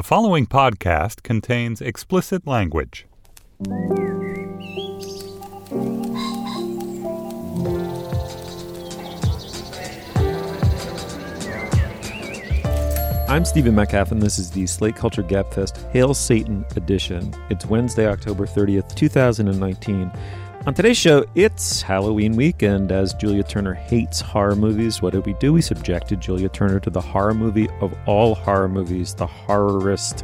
The following podcast contains explicit language. I'm Stephen Metcalf, and this is the Slate Culture Gabfest Hail Satan edition. It's Wednesday, October 30th, 2019. On today's show, it's Halloween week, and as Julia Turner hates horror movies, what did we do? We subjected Julia Turner to the horror movie of all horror movies, the horrorist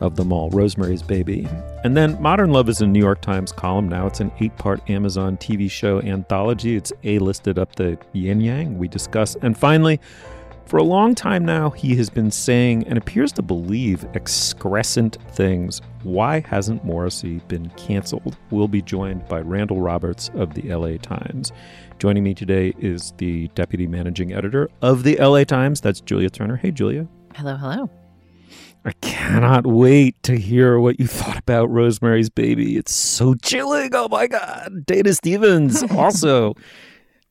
of them all, Rosemary's Baby. And then Modern Love is a New York Times column now. It's an eight part Amazon TV show anthology. It's A listed up the yin yang we discuss. And finally, for a long time now, he has been saying and appears to believe excrescent things. Why hasn't Morrissey been canceled? We'll be joined by Randall Roberts of the LA Times. Joining me today is the deputy managing editor of the LA Times. That's Julia Turner. Hey, Julia. Hello, hello. I cannot wait to hear what you thought about Rosemary's Baby. It's so chilling. Oh my God. Dana Stevens also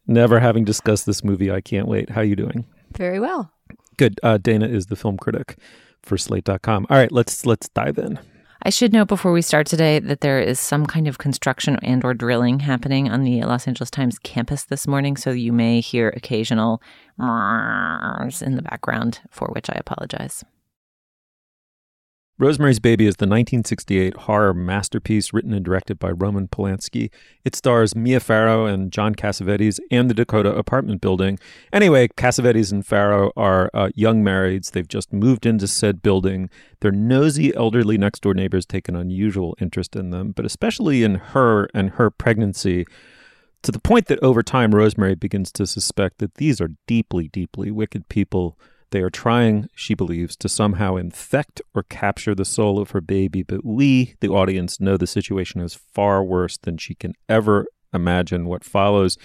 never having discussed this movie. I can't wait. How are you doing? Very well. Good. Uh, Dana is the film critic for Slate.com. All right, let's let's dive in. I should note before we start today that there is some kind of construction and or drilling happening on the Los Angeles Times campus this morning, so you may hear occasional in the background, for which I apologize. Rosemary's Baby is the 1968 horror masterpiece written and directed by Roman Polanski. It stars Mia Farrow and John Cassavetes and the Dakota apartment building. Anyway, Cassavetes and Farrow are uh, young marrieds. They've just moved into said building. Their nosy elderly next door neighbors take an unusual interest in them, but especially in her and her pregnancy to the point that over time Rosemary begins to suspect that these are deeply, deeply wicked people they are trying, she believes, to somehow infect or capture the soul of her baby, but we, the audience, know the situation is far worse than she can ever imagine. What follows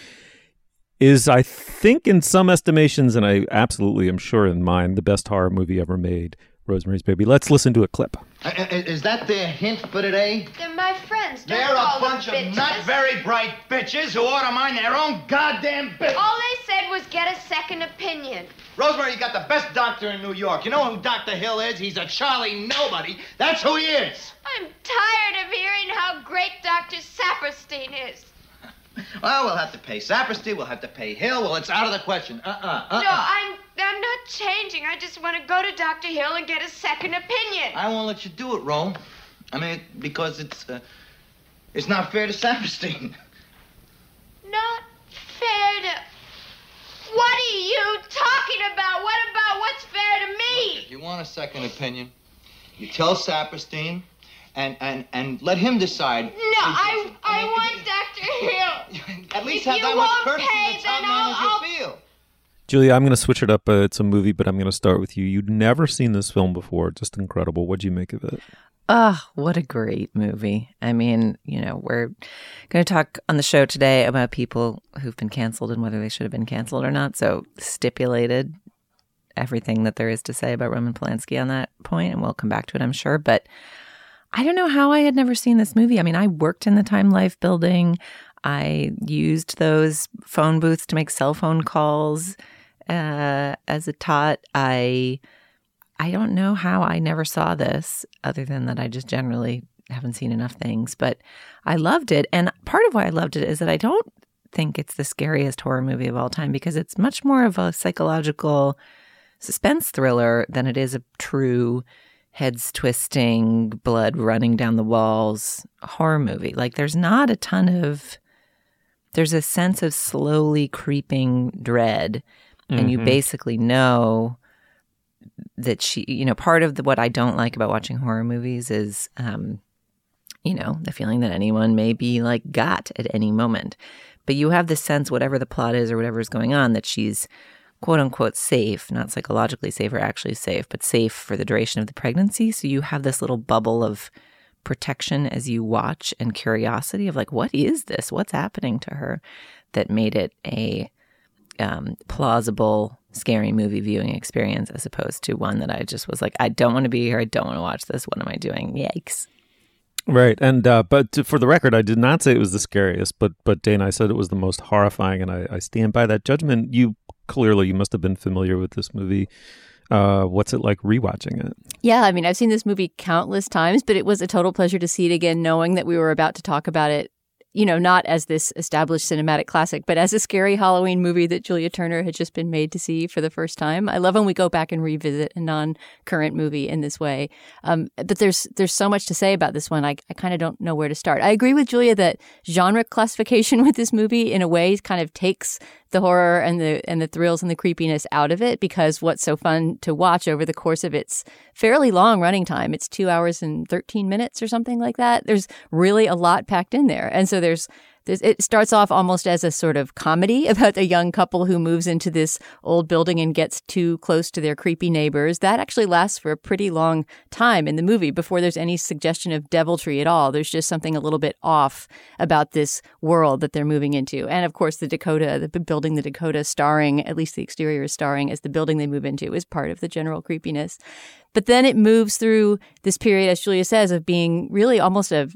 is, I think, in some estimations, and I absolutely am sure in mine, the best horror movie ever made. Rosemary's Baby. Let's listen to a clip. Uh, is that their hint for today? They're my friends. Don't They're a call them bunch of bitches. not very bright bitches who ought to mind their own goddamn business. All they said was get a second opinion. Rosemary, you got the best doctor in New York. You know who Dr. Hill is? He's a Charlie nobody. That's who he is. I'm tired of hearing how great Dr. Saperstein is. Well, we'll have to pay Saperstein. We'll have to pay Hill. Well, it's out of the question. Uh-uh. uh-uh. No, I'm I'm not changing. I just want to go to Dr. Hill and get a second opinion. I won't let you do it, Rome. I mean, because it's uh, it's not fair to Saperstein. Not fair to. What are you talking about? What about what's fair to me? If you want a second opinion, you tell Saperstein, and and and let him decide. No, I I want Dr. Hill. At least If have that much won't courtesy pay, to tell then man I'll- you feel. Julia, I'm going to switch it up. Uh, it's a movie, but I'm going to start with you. You'd never seen this film before. Just incredible. What'd you make of it? Ah, what a great movie. I mean, you know, we're going to talk on the show today about people who've been canceled and whether they should have been canceled or not. So, stipulated everything that there is to say about Roman Polanski on that point, and we'll come back to it, I'm sure. But I don't know how I had never seen this movie. I mean, I worked in the Time Life building. I used those phone booths to make cell phone calls uh, as a tot. I I don't know how I never saw this, other than that I just generally haven't seen enough things. But I loved it, and part of why I loved it is that I don't think it's the scariest horror movie of all time because it's much more of a psychological suspense thriller than it is a true heads twisting, blood running down the walls horror movie. Like there's not a ton of there's a sense of slowly creeping dread and you Mhm. basically know that she you know part of the, what I don't like about watching horror movies is um you know the feeling that anyone may be like got at any moment but you have the sense whatever the plot is or whatever is going on that she's quote unquote safe not psychologically safe or actually safe but safe for the duration of the pregnancy so you have this little bubble of protection as you watch and curiosity of like what is this what's happening to her that made it a um, plausible scary movie viewing experience as opposed to one that I just was like, I don't want to be here. I don't want to watch this. What am I doing? Yikes. Right, and uh, but for the record, I did not say it was the scariest, but but Dana, I said it was the most horrifying, and I, I stand by that judgment. You clearly you must have been familiar with this movie Uh, what's it like rewatching it? Yeah, I mean, I've seen this movie countless times, but it was a total pleasure to see it again, knowing that we were about to talk about it you know, not as this established cinematic classic, but as a scary Halloween movie that Julia Turner had just been made to see for the first time. I love when we go back and revisit a non-current movie in this way. Um, but there's there's so much to say about this one. I, I kind of don't know where to start. I agree with Julia that genre classification with this movie, in a way, kind of takes the horror and the and the thrills and the creepiness out of it because what's so fun to watch over the course of its fairly long running time it's 2 hours and 13 minutes or something like that there's really a lot packed in there. And so there's it starts off almost as a sort of comedy about a young couple who moves into this old building and gets too close to their creepy neighbors. That actually lasts for a pretty long time in the movie before there's any suggestion of deviltry at all. There's just something a little bit off about this world that they're moving into. And of course, the Dakota, the building the Dakota starring, at least the exterior is starring as the building they move into is part of the general creepiness. But then it moves through this period, as Julia says, of being really almost a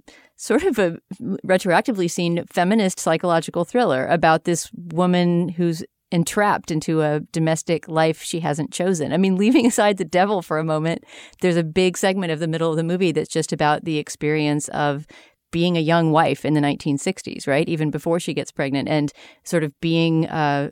sort of a retroactively seen feminist psychological thriller about this woman who's entrapped into a domestic life she hasn't chosen. I mean, leaving aside the devil for a moment, there's a big segment of the middle of the movie that's just about the experience of being a young wife in the 1960s, right? Even before she gets pregnant, and sort of being uh,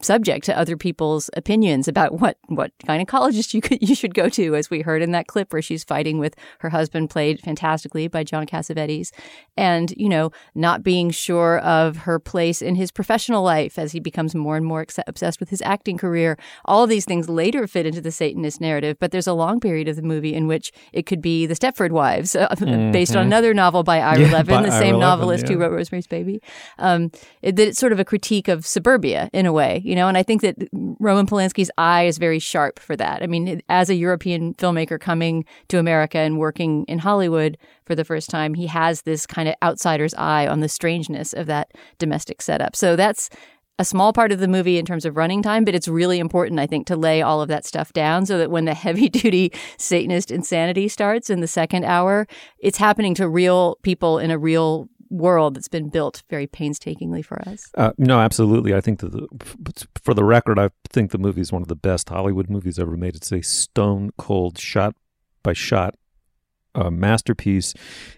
subject to other people's opinions about what what gynecologist you could you should go to, as we heard in that clip where she's fighting with her husband, played fantastically by John Cassavetes, and you know not being sure of her place in his professional life as he becomes more and more obsessed with his acting career. All of these things later fit into the Satanist narrative, but there's a long period of the movie in which it could be the Stepford Wives, uh, mm-hmm. based on another novel by Ira yeah, Levin, the same Ira novelist yeah. who wrote Rosemary's Baby. Um, it, that it's sort of a critique of suburbia in a way you know, and I think that Roman Polanski's eye is very sharp for that. I mean, as a European filmmaker coming to America and working in Hollywood for the first time, he has this kind of outsider's eye on the strangeness of that domestic setup. So that's a small part of the movie in terms of running time, but it's really important, I think, to lay all of that stuff down so that when the heavy duty Satanist insanity starts in the second hour, it's happening to real people in a real world that's been built very painstakingly for us. Uh, no, absolutely. I think that the, for the record, I think the movie is one of the best Hollywood movies ever made. It's a stone cold shot by shot uh, masterpiece.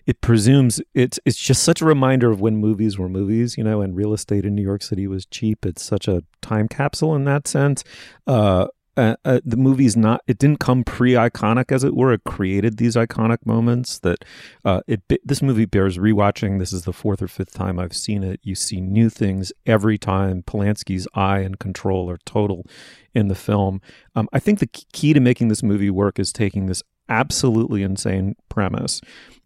It presumes it's it's just such a reminder of when movies were movies, you know, and real estate in New York City was cheap. It's such a time capsule in that sense. Uh, uh, uh, the movie's not it didn't come pre-iconic as it were. It created these iconic moments that uh, it this movie bears rewatching. This is the fourth or fifth time i've seen it. You see new things every time. Polanski's eye and control are total in the film. Um, i think the key to making this movie work is taking this absolutely insane premise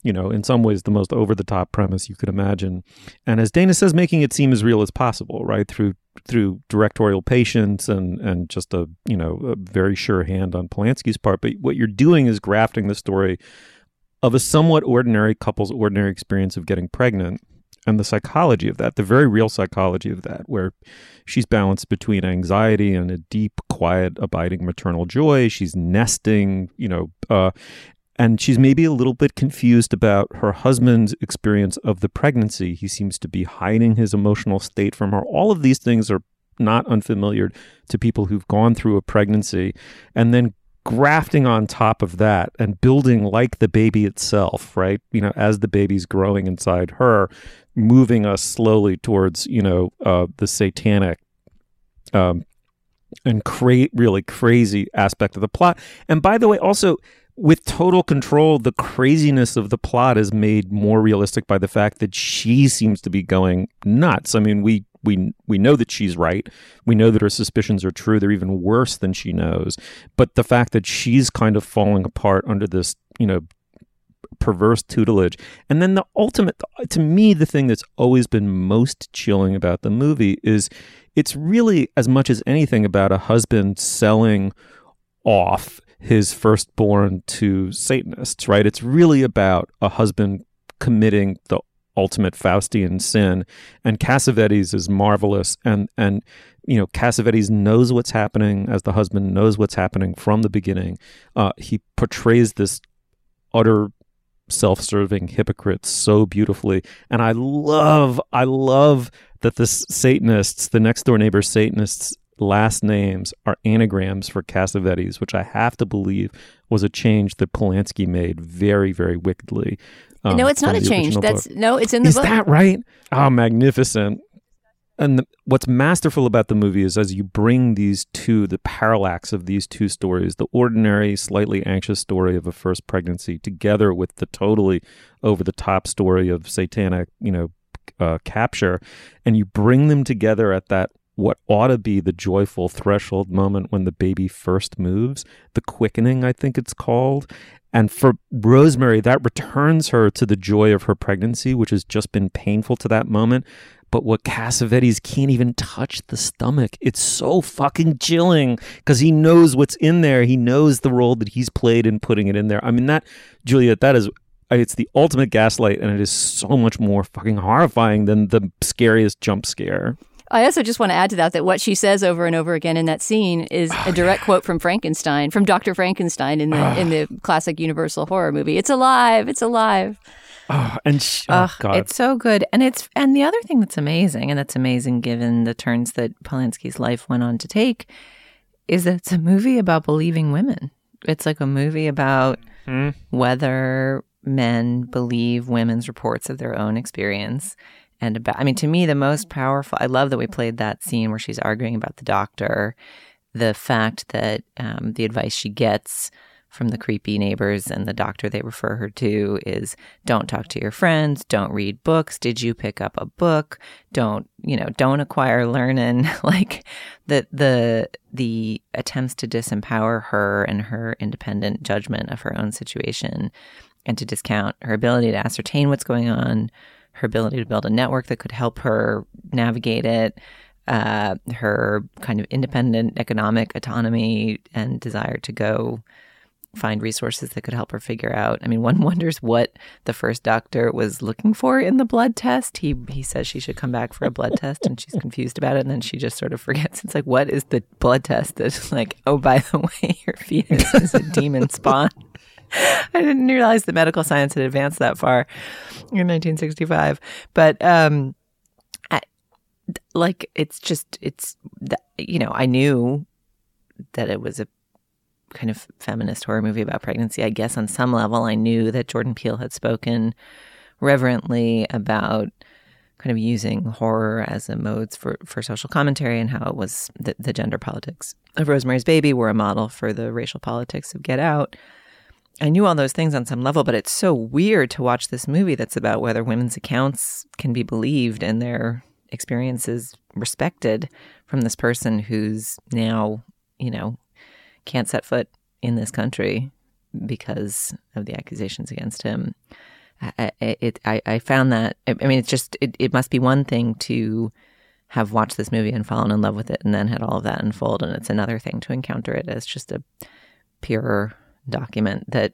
you know, in some ways the most over the top premise you could imagine. And as Dana says, making it seem as real as possible, right? Through through directorial patience and and just a you know a very sure hand on Polanski's part. But what you're doing is grafting the story of a somewhat ordinary couple's ordinary experience of getting pregnant and the psychology of that, the very real psychology of that, where she's balanced between anxiety and a deep, quiet, abiding maternal joy. She's nesting, you know, uh, and she's maybe a little bit confused about her husband's experience of the pregnancy. He seems to be hiding his emotional state from her. All of these things are not unfamiliar to people who've gone through a pregnancy. And then grafting on top of that and building like the baby itself, right? You know, as the baby's growing inside her, moving us slowly towards, you know, uh, the satanic um, and create really crazy aspect of the plot. And by the way, also, with total control, the craziness of the plot is made more realistic by the fact that she seems to be going nuts. I mean, we we we know that she's right. We know that her suspicions are true. They're even worse than she knows. But the fact that she's kind of falling apart under this, you know, perverse tutelage. And then the ultimate to me the thing that's always been most chilling about the movie is it's really as much as anything about a husband selling off his firstborn to Satanists, right? It's really about a husband committing the ultimate Faustian sin. And Cassavetes is marvelous. And, and, you know, Cassavetes knows what's happening as the husband knows what's happening from the beginning. Uh, he portrays this utter self-serving hypocrite so beautifully. And I love, I love that the Satanists, the next door neighbor Satanists, last names are anagrams for Cassavetes, which I have to believe was a change that Polanski made very, very wickedly. Um, no, it's not a change. That's book. no, it's in the book. Is book. that right? Oh, magnificent. And the, what's masterful about the movie is as you bring these two, the parallax of these two stories, the ordinary, slightly anxious story of a first pregnancy, together with the totally over the top story of satanic, you know, uh, capture, and you bring them together at that what ought to be the joyful threshold moment when the baby first moves, the quickening, I think it's called. And for Rosemary, that returns her to the joy of her pregnancy, which has just been painful to that moment. But what Cassavetes can't even touch the stomach. It's so fucking chilling because he knows what's in there. He knows the role that he's played in putting it in there. I mean, that, Julia, that is, it's the ultimate gaslight, and it is so much more fucking horrifying than the scariest jump scare. I also just want to add to that that what she says over and over again in that scene is Oh, a direct quote from Frankenstein, from Dr. Frankenstein in the in the classic Universal horror movie. It's alive. It's alive. Oh, and sh- oh, God. it's so good, and it's and the other thing that's amazing, and that's amazing given the turns that Polanski's life went on to take, is that it's a movie about believing women. It's like a movie about Hmm. whether men believe women's reports of their own experience, and about. I mean, to me, the most powerful. I love that we played that scene where she's arguing about the doctor, the fact that um, the advice she gets from the creepy neighbors and the doctor they refer her to is don't talk to your friends, don't read books. Did you pick up a book? Don't, you know, don't acquire learning. like the the the attempts to disempower her and her independent judgment of her own situation and to discount her ability to ascertain what's going on, her ability to build a network that could help her navigate it, uh, her kind of independent economic autonomy and desire to go find resources that could help her figure out. I mean, one wonders what the first doctor was looking for in the blood test. He he says she should come back for a blood test, and she's confused about it, and then she just sort of forgets. It's like, what is the blood test? That's like, oh, by the way, your fetus is a demon spawn. I didn't realize the medical science had advanced that far in 1965, but um, I, like it's just it's you know I knew that it was a kind of feminist horror movie about pregnancy. I guess on some level, I knew that Jordan Peele had spoken reverently about kind of using horror as a modes for, for social commentary and how it was the, the gender politics of Rosemary's Baby were a model for the racial politics of Get Out. I knew all those things on some level, but it's so weird to watch this movie that's about whether women's accounts can be believed and their experiences respected from this person who's now, you know, can't set foot in this country because of the accusations against him. I, it, I, I found that, I mean, it's just, it, it must be one thing to have watched this movie and fallen in love with it and then had all of that unfold. And it's another thing to encounter it as just a pure document that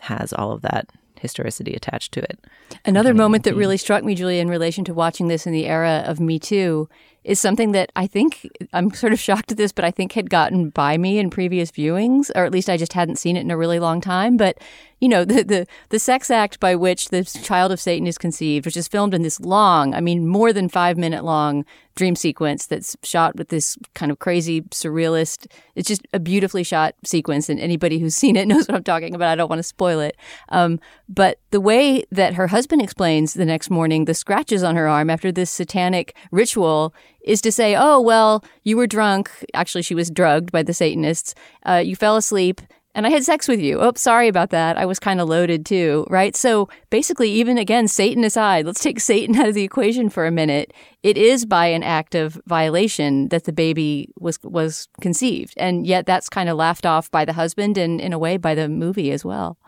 has all of that historicity attached to it. Another moment that really struck me, Julia, in relation to watching this in the era of Me Too, is something that I think I'm sort of shocked at this, but I think had gotten by me in previous viewings, or at least I just hadn't seen it in a really long time. But you know, the the the sex act by which the child of Satan is conceived, which is filmed in this long, I mean, more than five minute long dream sequence that's shot with this kind of crazy surrealist. It's just a beautifully shot sequence, and anybody who's seen it knows what I'm talking about. I don't want to spoil it. Um, but the way that her husband explains the next morning the scratches on her arm after this satanic ritual is to say, oh, well, you were drunk. Actually, she was drugged by the Satanists. Uh, you fell asleep. And I had sex with you. Oh, sorry about that. I was kind of loaded too, right? So basically, even again, Satan aside, let's take Satan out of the equation for a minute. It is by an act of violation that the baby was was conceived, and yet that's kind of laughed off by the husband and, in a way, by the movie as well.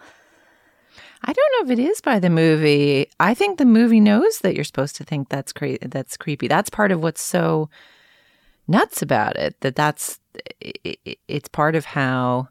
I don't know if it is by the movie. I think the movie knows that you're supposed to think that's that's creepy. That's part of what's so nuts about it. That that's i i it's part of how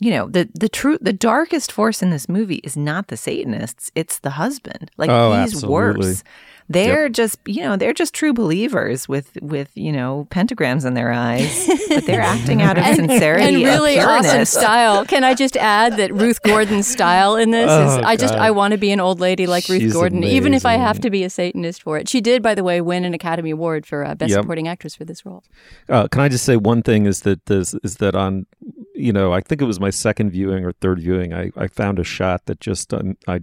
you know the the true the darkest force in this movie is not the Satanists. It's the husband. Like Oh, he's absolutely. worse they're just you know they're just true believers with with you know pentagrams in their eyes, but they're acting out of sincerity and really awesome style. Can I just add that Ruth Gordon's style in this is Oh, I just I want to be an old lady like Ruth She's Gordon, even if I have to be a Satanist for it. She did, by the way, win an Academy Award for uh, Best Yep. Supporting Actress for this role. Uh, can I just say one thing is that this is that on, you know, I think it was my second viewing or third viewing. I, I found a shot that just um, I,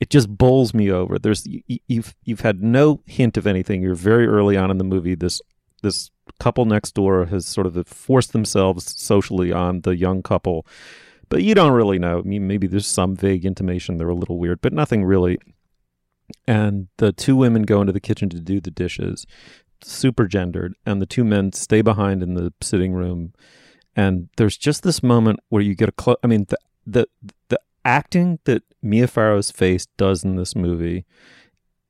it just bowls me over. There's y- y- you've you've had no hint of anything. You're very early on in the movie. This this couple next door has sort of forced themselves socially on the young couple, but you don't really know. I mean, maybe there's some vague intimation they're a little weird, but nothing really. And the two women go into the kitchen to do the dishes super gendered and the two men stay behind in the sitting room and there's just this moment where you get a close i mean the, the the acting that mia farrow's face does in this movie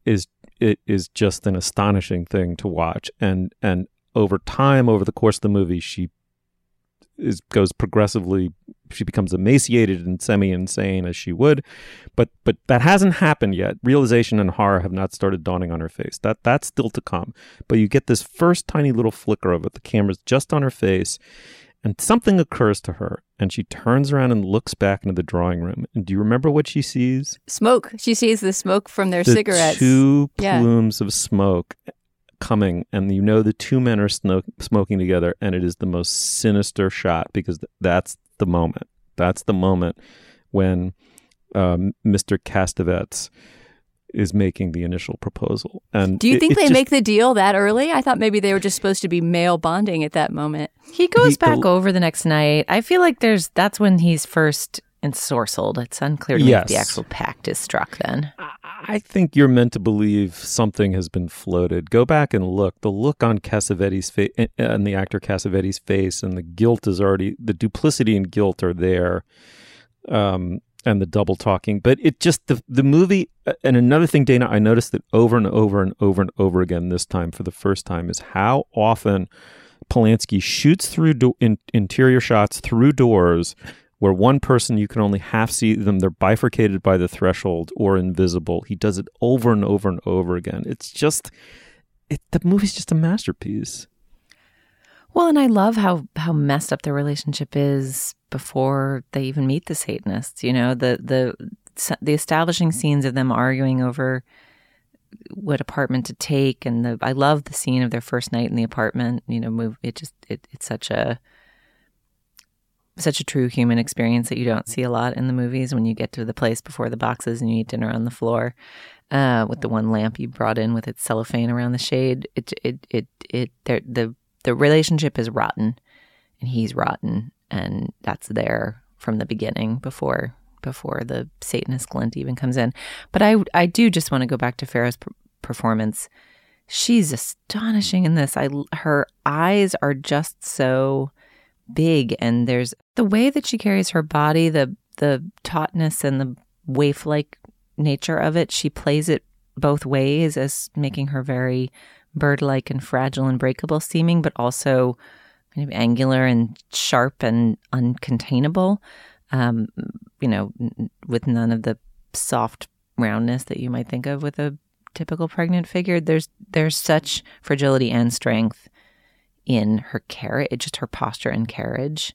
is it is just an astonishing thing to watch. And and over time over the course of the movie she is goes progressively she becomes emaciated and semi insane as she would. But but that hasn't happened yet. Realization and horror have not started dawning on her face. That that's still to come. But you get this first tiny little flicker of it. The camera's just on her face and something occurs to her and she turns around and looks back into the drawing room and do you remember what she sees Smoke. She sees the smoke from their the cigarettes. two Yeah. plumes of smoke coming and you know the two men are sno- smoking together and it is the most sinister shot because th- that's the moment that's the moment when um, mr Castevets is making the initial proposal and Do you it- think it they just- make the deal that early? I thought maybe they were just supposed to be male bonding at that moment. He goes He- back the- over the next night. I feel like there's that's when he's first ensorcelled. It's unclear to me if the actual pact is struck then. I think you're meant to believe something has been floated. Go back and look. The look on Cassavetti's face and the actor Cassavetti's face, and the guilt is already the duplicity and guilt are there, um, and the double talking. But it just the the movie. uh, And another thing, Dana, I noticed that over and over and over and over again this time for the first time is how often Polanski shoots through do- in, interior shots through doors where one person you can only half see them they're bifurcated by the threshold or invisible he does it over and over and over again it's just it, the movie's just a masterpiece Well, and I love how how messed up their relationship is before they even meet the Satanists. You know, the the the establishing scenes of them arguing over what apartment to take, and the I love the scene of their first night in the apartment. You know, move it just it, it's such a such a true human experience that you don't see a lot in the movies when you get to the place before the boxes and you eat dinner on the floor uh, with the one lamp you brought in with its cellophane around the shade. It it it it the the relationship is rotten, and he's rotten, and that's there from the beginning before before the Satanist glint even comes in. But I I do just want to go back to Farrow's performance. She's astonishing in this. I her eyes are just so big and there's the way that she carries her body, the the tautness and the waif-like nature of it. She plays it both ways as making her very bird-like and fragile and breakable seeming, but also kind of angular and sharp and uncontainable. Um, you know, with none of the soft roundness that you might think of with a typical pregnant figure. There's there's such fragility and strength in her carriage, just her posture and carriage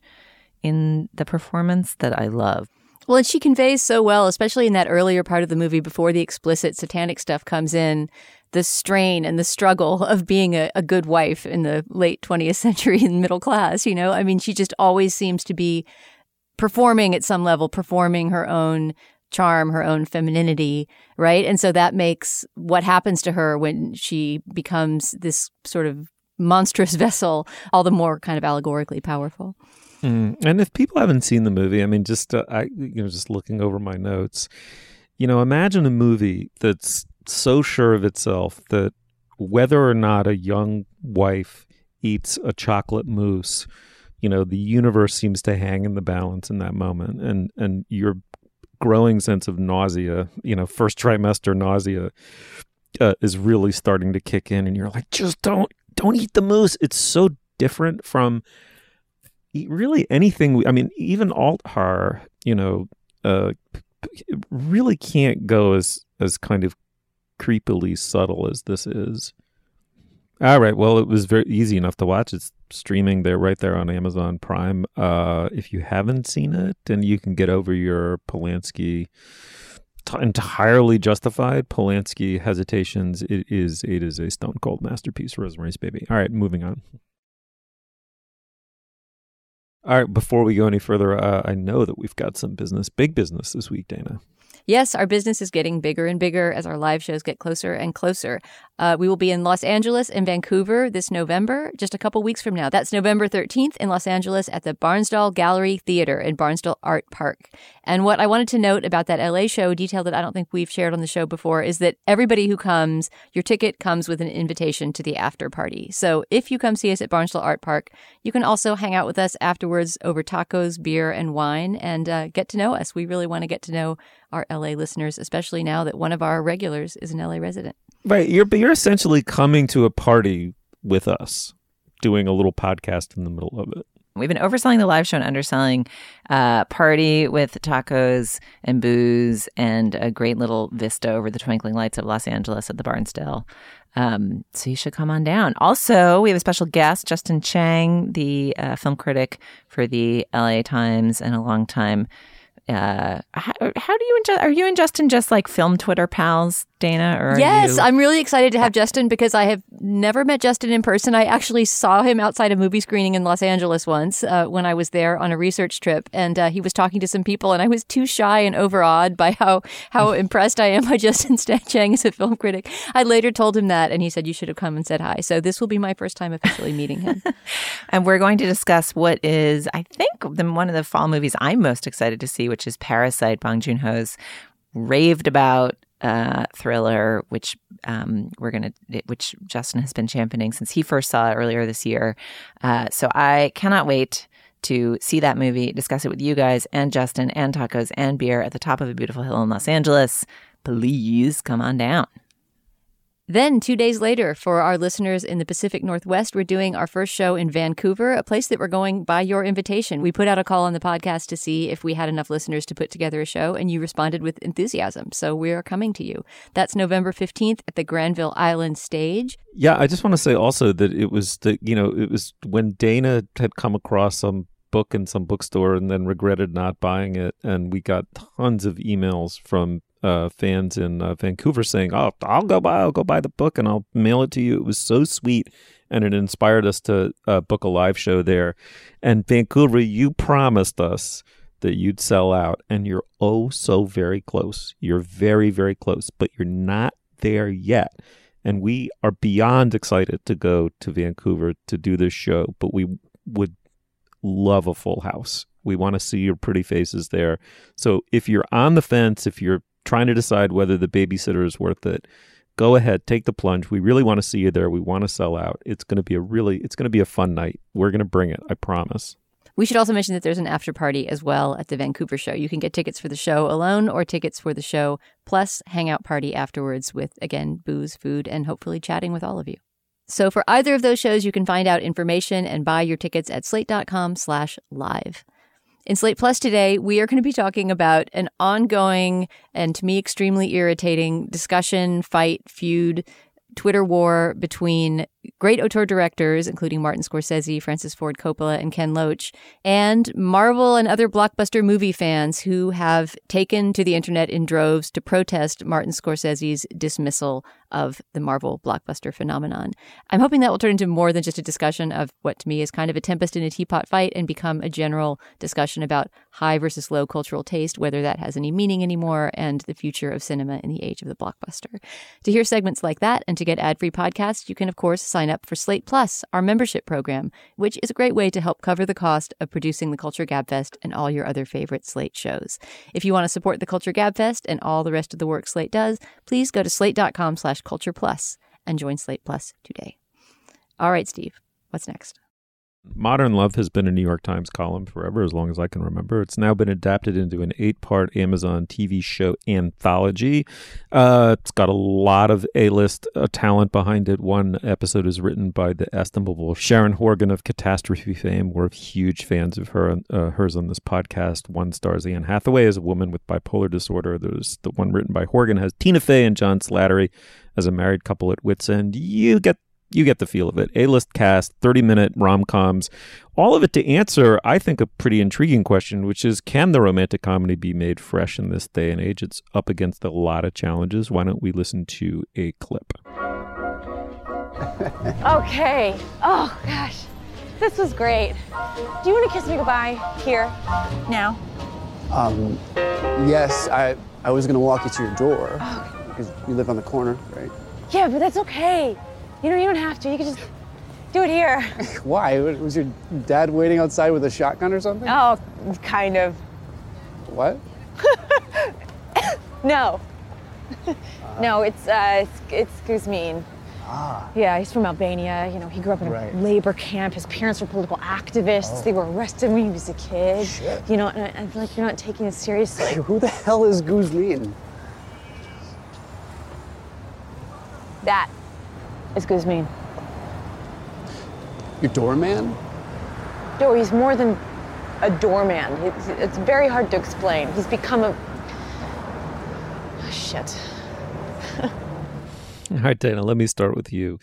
in the performance that I love. Well, and she conveys so well, especially in that earlier part of the movie before the explicit satanic stuff comes in, the strain and the struggle of being a, a good wife in the late 20th century in middle class. You know, I mean, she just always seems to be performing at some level, performing her own charm, her own femininity, right? And so that makes what happens to her when she becomes this sort of monstrous vessel all the more kind of allegorically powerful. Mm. And if people haven't seen the movie, I mean, just uh, I, you know, just looking over my notes, you know, imagine a movie that's so sure of itself that whether or not a young wife eats a chocolate mousse, you know, the universe seems to hang in the balance in that moment, and and your growing sense of nausea, you know, first trimester nausea, uh, is really starting to kick in, and you're like, just don't don't eat the mousse. It's so different from really anything. I mean, even alt horror, you know, uh, really can't go as as kind of creepily subtle as this is. All right. Well, it was very easy enough to watch. It's streaming there right there on Amazon Prime. Uh, if you haven't seen it, then you can get over your Polanski t- entirely justified Polanski hesitations. It is it is a stone cold masterpiece, Rosemary's Baby. All right, moving on. All right, before we go any further, uh, I know that we've got some business, big business this week, Dana. Yes, our business is getting bigger and bigger as our live shows get closer and closer. Uh, we will be in Los Angeles and Vancouver this November, just a couple weeks from now. That's November 13th in Los Angeles at the Barnsdall Gallery Theater in Barnsdall Art Park. And what I wanted to note about that LA show, detail that I don't think we've shared on the show before, is that everybody who comes, your ticket comes with an invitation to the after party. So if you come see us at Barnsdall Art Park, you can also hang out with us afterwards over tacos, beer, and wine and uh, get to know us. We really want to get to know our LA listeners, especially now that one of our regulars is an LA resident. Right, you're but you're essentially coming to a party with us, doing a little podcast in the middle of it. We've been overselling the live show and underselling uh, party with tacos and booze and a great little vista over the twinkling lights of Los Angeles at the Barnsdall. Um, so you should come on down. Also, we have a special guest, Justin Chang, the uh, film critic for the LA Times and a long time uh, how, how do you and are you and Justin just like film Twitter pals, Dana? Or Yes, you- I'm really excited to have Justin because I have never met Justin in person. I actually saw him outside a movie screening in Los Angeles once uh, when I was there on a research trip, and uh, he was talking to some people, and I was too shy and overawed by how how impressed I am by Justin Stan Chang as a film critic. I later told him that, and he said you should have come and said hi. So this will be my first time officially meeting him. and we're going to discuss what is, I think, the, one of the fall movies I'm most excited to see, which is Parasite, Bong Joon Ho's raved about uh, thriller, which um, we're gonna, which Justin has been championing since he first saw it earlier this year. Uh, so I cannot wait to see that movie, discuss it with you guys and Justin and tacos and beer at the top of a beautiful hill in Los Angeles. Please come on down. Then, two days later, for our listeners in the Pacific Northwest, we're doing our first show in Vancouver, a place that we're going by your invitation. We put out a call on the podcast to see if we had enough listeners to put together a show, and you responded with enthusiasm. So we are coming to you. That's November 15th at the Granville Island stage. Yeah, I just want to say also that it was the you know it was when Dana had come across some book in some bookstore and then regretted not buying it, and we got tons of emails from uh, fans in uh, Vancouver saying, "Oh, I'll go buy, I'll go buy the book, and I'll mail it to you." It was so sweet, and it inspired us to uh, book a live show there. And Vancouver, you promised us that you'd sell out, and you're oh so very close. You're very very close, but you're not there yet. And we are beyond excited to go to Vancouver to do this show, but we would love a full house. We want to see your pretty faces there. So if you're on the fence, if you're trying to decide whether the babysitter is worth it, go ahead, take the plunge. We really want to see you there. We want to sell out. It's going to be a really, it's going to be a fun night. We're going to bring it. I promise. We should also mention that there's an after party as well at the Vancouver show. You can get tickets for the show alone or tickets for the show plus hangout party afterwards with, again, booze, food, and hopefully chatting with all of you. So for either of those shows, you can find out information and buy your tickets at slate.com slash live. In Slate Plus today, we are going to be talking about an ongoing and to me extremely irritating discussion, fight, feud, Twitter war between great auteur directors, including Martin Scorsese, Francis Ford Coppola, and Ken Loach, and Marvel and other blockbuster movie fans who have taken to the internet in droves to protest Martin Scorsese's dismissal of the Marvel blockbuster phenomenon. I'm hoping that will turn into more than just a discussion of what to me is kind of a tempest in a teapot fight and become a general discussion about high versus low cultural taste, whether that has any meaning anymore, and the future of cinema in the age of the blockbuster. To hear segments like that and to get ad free podcasts, you can, of course, sign up for Slate Plus, our membership program, which is a great way to help cover the cost of producing the Culture Gabfest and all your other favorite Slate shows. If you want to support the Culture Gabfest and all the rest of the work Slate does, please go to slate.com slash culture plus and join Slate Plus today. All right, Steve, what's next? Modern Love has been a New York Times column forever, as long as I can remember. It's now been adapted into an eight part Amazon TV show anthology. Uh, it's got a lot of A list uh, talent behind it. One episode is written by the estimable Sharon Horgan of Catastrophe fame. We're huge fans of her uh, hers on this podcast. One stars Anne Hathaway as a woman with bipolar disorder. There's the one written by Horgan has Tina Fey and John Slattery as a married couple at wits end. You get you get the feel of it. A list cast, 30 minute rom coms, all of it to answer, I think, a pretty intriguing question, which is can the romantic comedy be made fresh in this day and age? It's up against a lot of challenges. Why don't we listen to a clip? okay. Oh, gosh. This was great. Do you want to kiss me goodbye here, now? Um, yes, I, I was going to walk you to your door because you live on the corner, right? Yeah, but that's okay. You know, you don't have to. You can just do it here. Why? Was your dad waiting outside with a shotgun or something? Oh, kind of. What? No. no, it's uh, it's, it's Guzmin. Ah. Yeah, he's from Albania. You know, he grew up in a Right. labor camp. His parents were political activists. They were arrested when he was a kid. Shit. You know, and I, I feel like you're not taking it seriously. Who the hell is Guzmin? That is Guzmin. Your doorman? No, he's more than a doorman. It's, it's very hard to explain. He's become a. Oh, Shit. All right, Dana, let me start with you.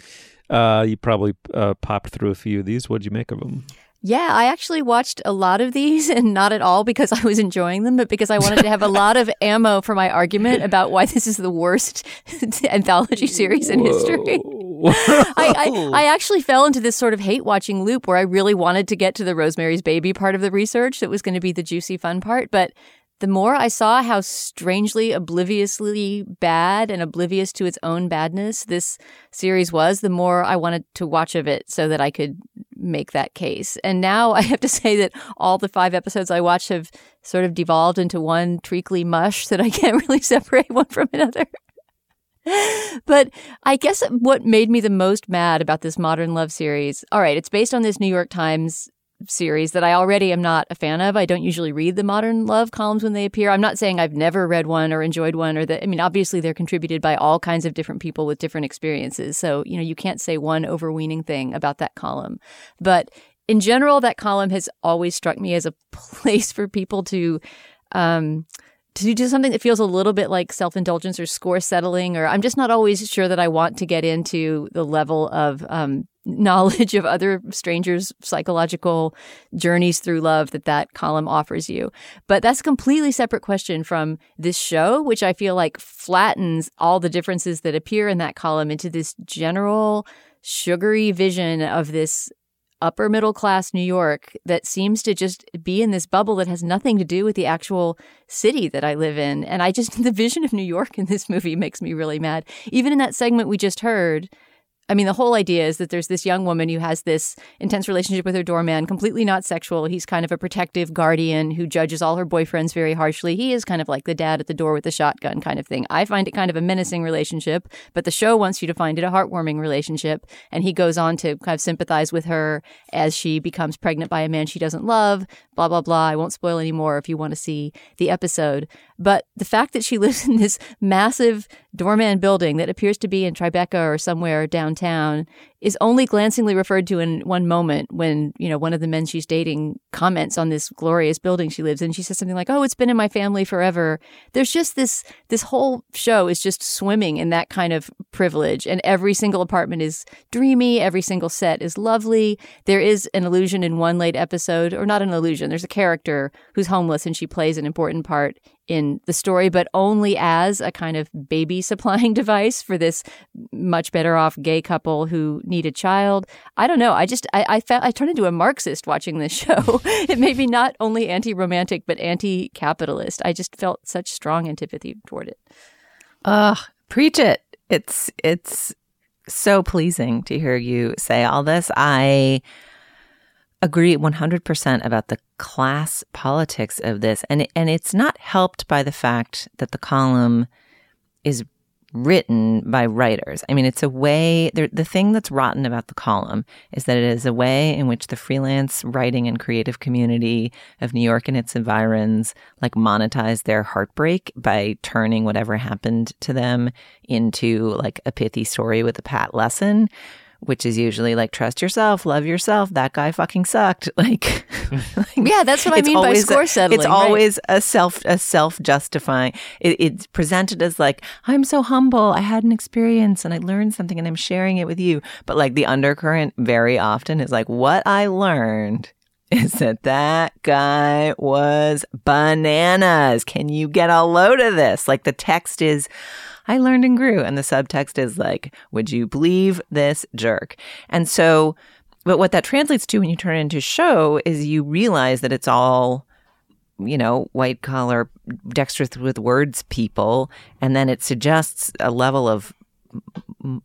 Uh, you probably uh, popped through a few of these. What'd you make of them? Yeah, I actually watched a lot of these and not at all because I was enjoying them, but because I wanted to have a lot of ammo for my argument about why this is the worst anthology series in history. I, I, I actually fell into this sort of hate watching loop where I really wanted to get to the Rosemary's Baby part of the research that was going to be the juicy fun part. But the more I saw how strangely obliviously bad and oblivious to its own badness this series was, the more I wanted to watch of it so that I could make that case. And now I have to say that all the five episodes I watched have sort of devolved into one treacly mush that I can't really separate one from another. But I guess what made me the most mad about this modern love series, all right, it's based on this New York Times series that I already am not a fan of. I don't usually read the modern love columns when they appear. I'm not saying I've never read one or enjoyed one or that I mean obviously they're contributed by all kinds of different people with different experiences. So, you know, you can't say one overweening thing about that column. But in general that column has always struck me as a place for people to um to do something that feels a little bit like self indulgence or score settling, or I'm just not always sure that I want to get into the level of um, knowledge of other strangers' psychological journeys through love that that column offers you. But that's a completely separate question from this show, which I feel like flattens all the differences that appear in that column into this general sugary vision of this upper middle class New York that seems to just be in this bubble that has nothing to do with the actual city that I live in. And I just, the vision of New York in this movie makes me really mad. Even in that segment we just heard, I mean, the whole idea is that there's this young woman who has this intense relationship with her doorman, completely not sexual. He's kind of a protective guardian who judges all her boyfriends very harshly. He is kind of like the dad at the door with the shotgun kind of thing. I find it kind of a menacing relationship, but the show wants you to find it a heartwarming relationship. And he goes on to kind of sympathize with her as she becomes pregnant by a man she doesn't love, blah, blah, blah. I won't spoil any more if you want to see the episode. But the fact that she lives in this massive doorman building that appears to be in Tribeca or somewhere downtown is only glancingly referred to in one moment when, you know, one of the men she's dating comments on this glorious building she lives in. She says something like, "Oh, it's been in my family forever." There's just this this whole show is just swimming in that kind of privilege and every single apartment is dreamy, every single set is lovely. There is an illusion in one late episode or not an illusion. There's a character who's homeless and she plays an important part in the story, but only as a kind of baby supplying device for this much better off gay couple who need a child. I don't know. I just I, I felt I turned into a Marxist watching this show. it made me not only anti-romantic but anti-capitalist. I just felt such strong antipathy toward it. Ugh, preach it. It's it's so pleasing to hear you say all this. I agree 100% about the class politics of this and and it's not helped by the fact that the column is written by writers. I mean, it's a way, the thing that's rotten about the column is that it is a way in which the freelance writing and creative community of New York and its environs like monetize their heartbreak by turning whatever happened to them into like a pithy story with a pat lesson which is usually like trust yourself, love yourself. That guy fucking sucked. Like, like Yeah, that's what I mean by score a- settling. It's right. always a self a self justifying. It, it's presented as like I'm so humble. I had an experience and I learned something and I'm sharing it with you. But like the undercurrent very often is like what I learned is that that guy was bananas. Can you get a load of this? Like the text is. I learned and grew. And the subtext is like, would you believe this jerk? And so, but what that translates to when you turn into show is you realize that it's all, you know, white collar, dexterous with words people. And then it suggests a level of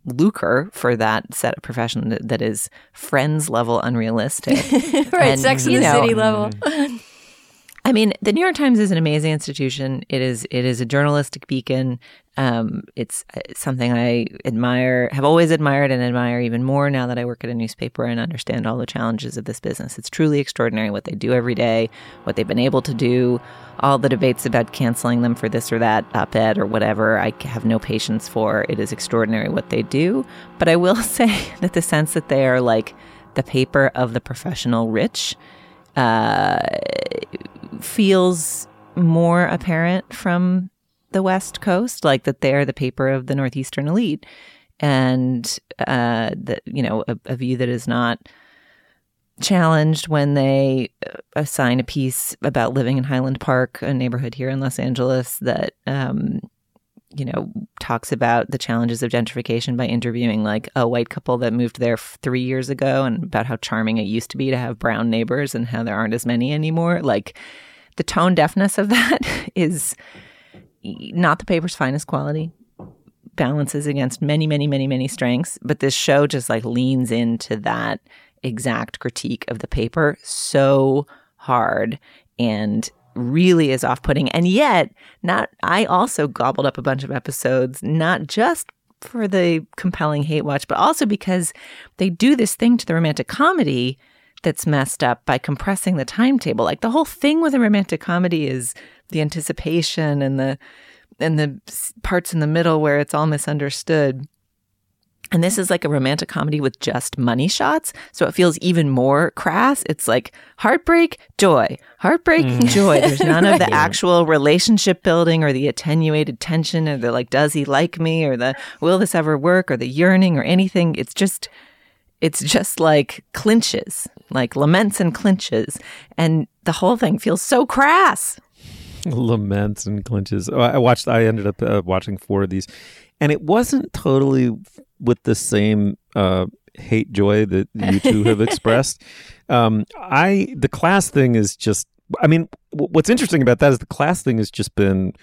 lucre for that set of profession that, that is friends level unrealistic. right, And, Sex in the know, City level. Mm. I mean, the New York Times is an amazing institution. It is it is a journalistic beacon. Um, it's uh, something I admire, have always admired, and admire even more now that I work at a newspaper and understand all the challenges of this business. It's truly extraordinary what they do every day, what they've been able to do. All the debates about canceling them for this or that op-ed or whatever, I have no patience for. It is extraordinary what they do. But I will say that the sense that they are like the paper of the professional rich uh, feels more apparent from the West Coast, like that they're the paper of the Northeastern elite, and uh, that you know a, a view that is not challenged when they uh, assign a piece about living in Highland Park, a neighborhood here in Los Angeles that um, you know talks about the challenges of gentrification by interviewing like a white couple that moved there three years ago and about how charming it used to be to have brown neighbors and how there aren't as many anymore. Like the tone deafness of that is not the paper's finest quality balances against many many many many strengths but this show just like leans into that exact critique of the paper so hard and really is off-putting and yet not i also gobbled up a bunch of episodes not just for the compelling hate watch but also because they do this thing to the romantic comedy that's messed up by compressing the timetable. Like the whole thing with a romantic comedy is the anticipation and the and the parts in the middle where it's all misunderstood. And this is like a romantic comedy with just money shots, so it feels even more crass. It's like heartbreak, joy, heartbreak, joy. There's none of the actual relationship building or the attenuated tension or the like, does he like me or the will this ever work or the yearning or anything. It's just it's just like clinches, like laments and clinches. And the whole thing feels so crass. laments and clinches. Oh, I watched. I ended up uh, watching four of these, and it wasn't totally with the same uh, hate joy that you two have expressed. Um, I the class thing is just. I mean, w- what's interesting about that is the class thing has just been,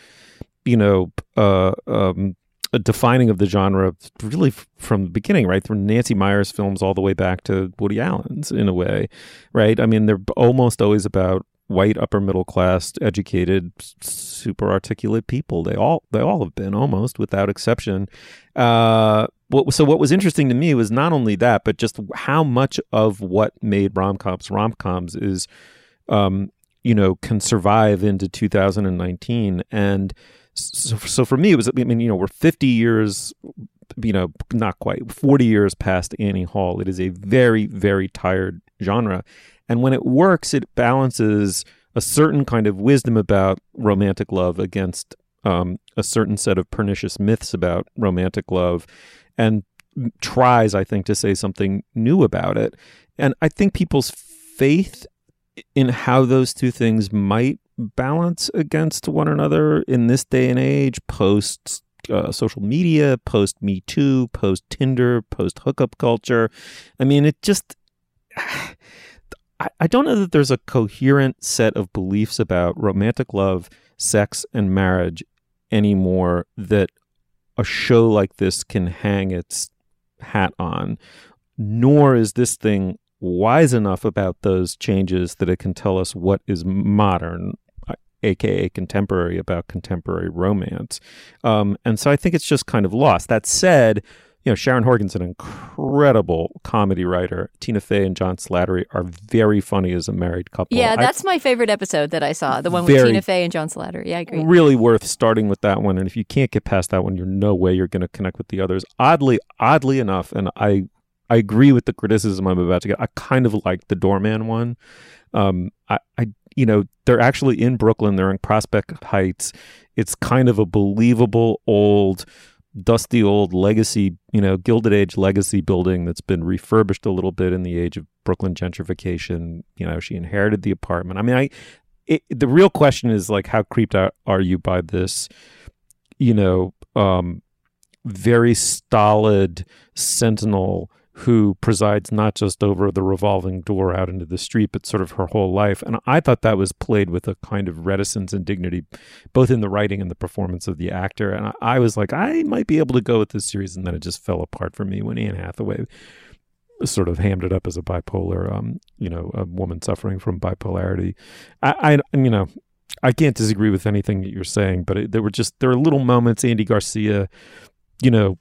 you know, uh, um, a defining of the genre really f- from the beginning, right? From Nancy Meyers' films all the way back to Woody Allen's, in a way, right? I mean, they're almost always about white upper middle class educated super articulate people they all they all have been almost without exception uh what so what was interesting to me was not only that but just how much of what made rom-coms rom-coms is um you know can survive into 2019 and so, so for me it was i mean you know we're 50 years you know not quite 40 years past annie hall. It is a very very tired genre. And when it works, it balances a certain kind of wisdom about romantic love against um, a certain set of pernicious myths about romantic love and tries, I think, to say something new about it. And I think people's faith in how those two things might balance against one another in this day and age, post uh, social media, post Me Too, post Tinder, post hookup culture. I mean, it just. I, I don't know that there's a coherent set of beliefs about romantic love, sex, and marriage anymore that a show like this can hang its hat on. Nor is this thing wise enough about those changes that it can tell us what is modern. Aka contemporary, about contemporary romance. Um, and so I think it's just kind of lost. That said, you know, Sharon Horgan's an incredible comedy writer. Tina Fey and John Slattery are very funny as a married couple. Yeah, I- that's my favorite episode that I saw. The one with Tina Fey and John Slattery. Yeah, I agree. really worth starting with that one. And if you can't get past that one, you're no way you're going to connect with the others. Oddly, oddly enough, and I I agree with the criticism I'm about to get. I kind of like the doorman one. Um, I, I you know they're actually in Brooklyn. They're in Prospect Heights. It's kind of a believable old. Dusty old legacy, you know, Gilded Age legacy building that's been refurbished a little bit in the age of Brooklyn gentrification. You know, she inherited the apartment. I mean, I it, the real question is like how creeped out are you by this you know um very stolid sentinel who presides not just over the revolving door out into the street but sort of her whole life and i thought that was played with a kind of reticence and dignity both in the writing and the performance of the actor and i, was like i might be able to go with this series and then it just fell apart for me when anne hathaway sort of hammed it up as a bipolar, um, you know, a woman suffering from bipolarity. I, I you know, I can't disagree with anything that you're saying, but it, there were just there were little moments. Andy Garcia, you know,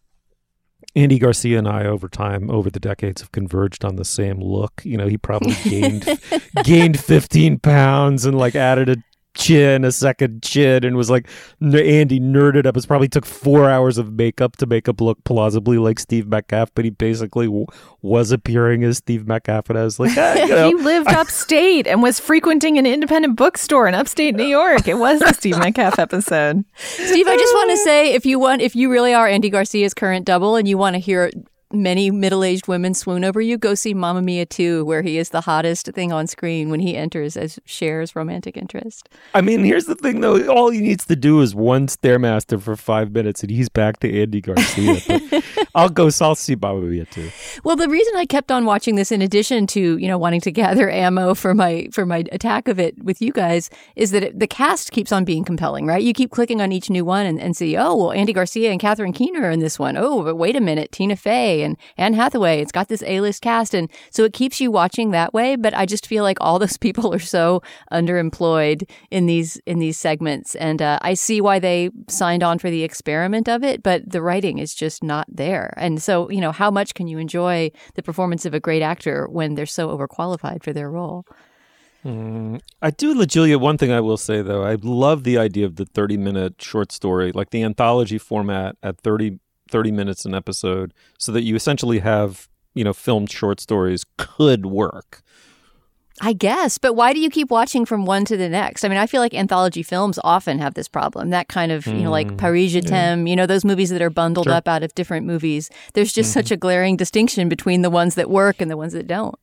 Andy Garcia and I over time, over the decades, have converged on the same look. You know, he probably gained gained 15 pounds and like added a chin, a second chin, and was like Andy nerded up. It probably took four hours of makeup to make up look plausibly like Steve Metcalf, but he basically w- was appearing as Steve Metcalf, and I was like, ah, you know, he lived upstate and was frequenting an independent bookstore in upstate New York. It was the Steve Metcalf episode. Steve, I just want to say if you want if you really are Andy Garcia's current double and you want to hear many middle-aged women swoon over you, go see Mamma Mia 2 where he is the hottest thing on screen when he enters as Cher's romantic interest. I mean, here's the thing though. All he needs to do is one stairmaster for five minutes, and he's back to Andy Garcia. I'll go. I'll see Baba Mia too. Well, the reason I kept on watching this, in addition to you know wanting to gather ammo for my for my attack of it with you guys, is that it, the cast keeps on being compelling. Right? You keep clicking on each new one and, and see, oh, well, Andy Garcia and Catherine Keener are in this one. Oh, but wait a minute, Tina Fey and Anne Hathaway. It's got this A list cast, and so it keeps you watching that way. But I just feel like all those people are so underemployed in these in these segments, and uh, I see why they signed on for the experiment of it. But the writing is just not there, and so you know how much can you enjoy the performance of a great actor when they're so overqualified for their role? I do, LaJulia. One thing I will say though, I love the idea of the 30 minute short story, like the anthology format at 30, 30 minutes an episode, so that you essentially have, you know, filmed short stories could work. I guess, but why do you keep watching from one to the next? I mean, I feel like anthology films often have this problem. That kind of, you know, like mm-hmm. Paris Je t'aime, you know, those movies that are bundled Sure. up out of different movies. There's just mm-hmm. such a glaring distinction between the ones that work and the ones that don't.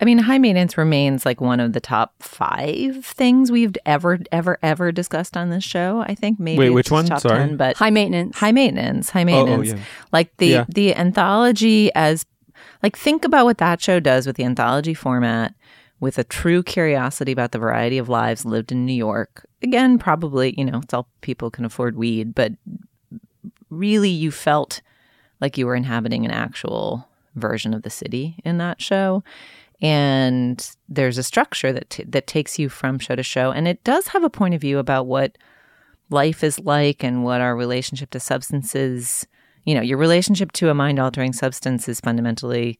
I mean, high maintenance remains like one of the top five things we've ever, ever, ever discussed on this show. I think maybe Wait, which one? Top Sorry. 10, but High maintenance. high maintenance, high oh, oh, maintenance. yeah. Like the Yeah. the anthology as like think about what that show does with the anthology format with a true curiosity about the variety of lives lived in New York. Again, probably, you know, it's all people can afford weed, but really you felt like you were inhabiting an actual version of the city in that show. And there's a structure that t- that takes you from show to show. And it does have a point of view about what life is like and what our relationship to substances you know your relationship to a mind altering substance is fundamentally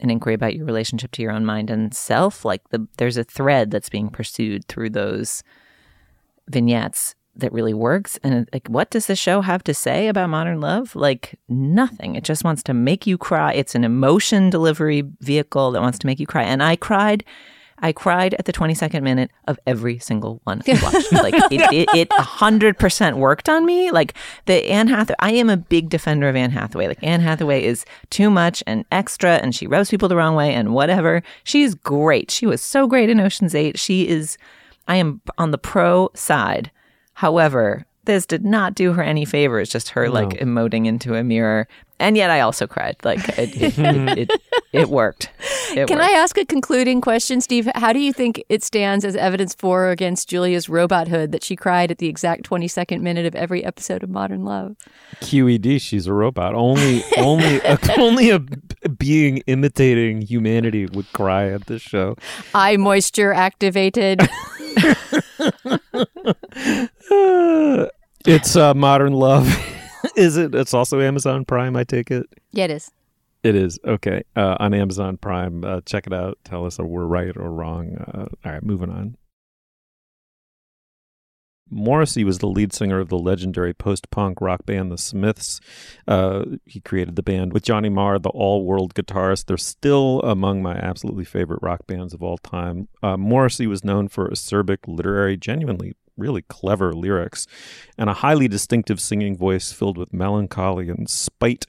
an inquiry about your relationship to your own mind and self. Like the there's a thread that's being pursued through those vignettes that really works and like what does the show have to say about modern love like nothing it just wants to make you cry it's an emotion delivery vehicle that wants to make you cry and i cried I cried at the 22nd minute of every single one I watched. like it, it, it 100% worked on me. Like the Anne Hathaway, I am a big defender of Anne Hathaway. Like Anne Hathaway is too much and extra and she rubs people the wrong way and whatever. She's great. She was so great in Ocean's 8. She is, I am on the pro side. However, this did not do her any favors, just her like emoting into a mirror. And yet I also cried. Like it, it, it, it, it worked. It Can worked. I ask a concluding question, Steve? How do you think it stands as evidence for or against Julia's robothood that she cried at the exact 22nd minute of every episode of Modern Love? QED, she's a robot. Only, only, a, only a being imitating humanity would cry at this show. Eye moisture activated. It's uh, Modern Love. is it? It's also Amazon Prime, I take it? Yeah, it is. It is. Okay. Uh, on Amazon Prime. Uh, check it out. Tell us if we're right or wrong. Uh, all right, moving on. Morrissey was the lead singer of the legendary post punk rock band The Smiths. Uh, he created the band with Johnny Marr, the all world guitarist. They're still among my absolutely favorite rock bands of all time. Uh, Morrissey was known for acerbic, literary, genuinely really clever lyrics and a highly distinctive singing voice filled with melancholy and spite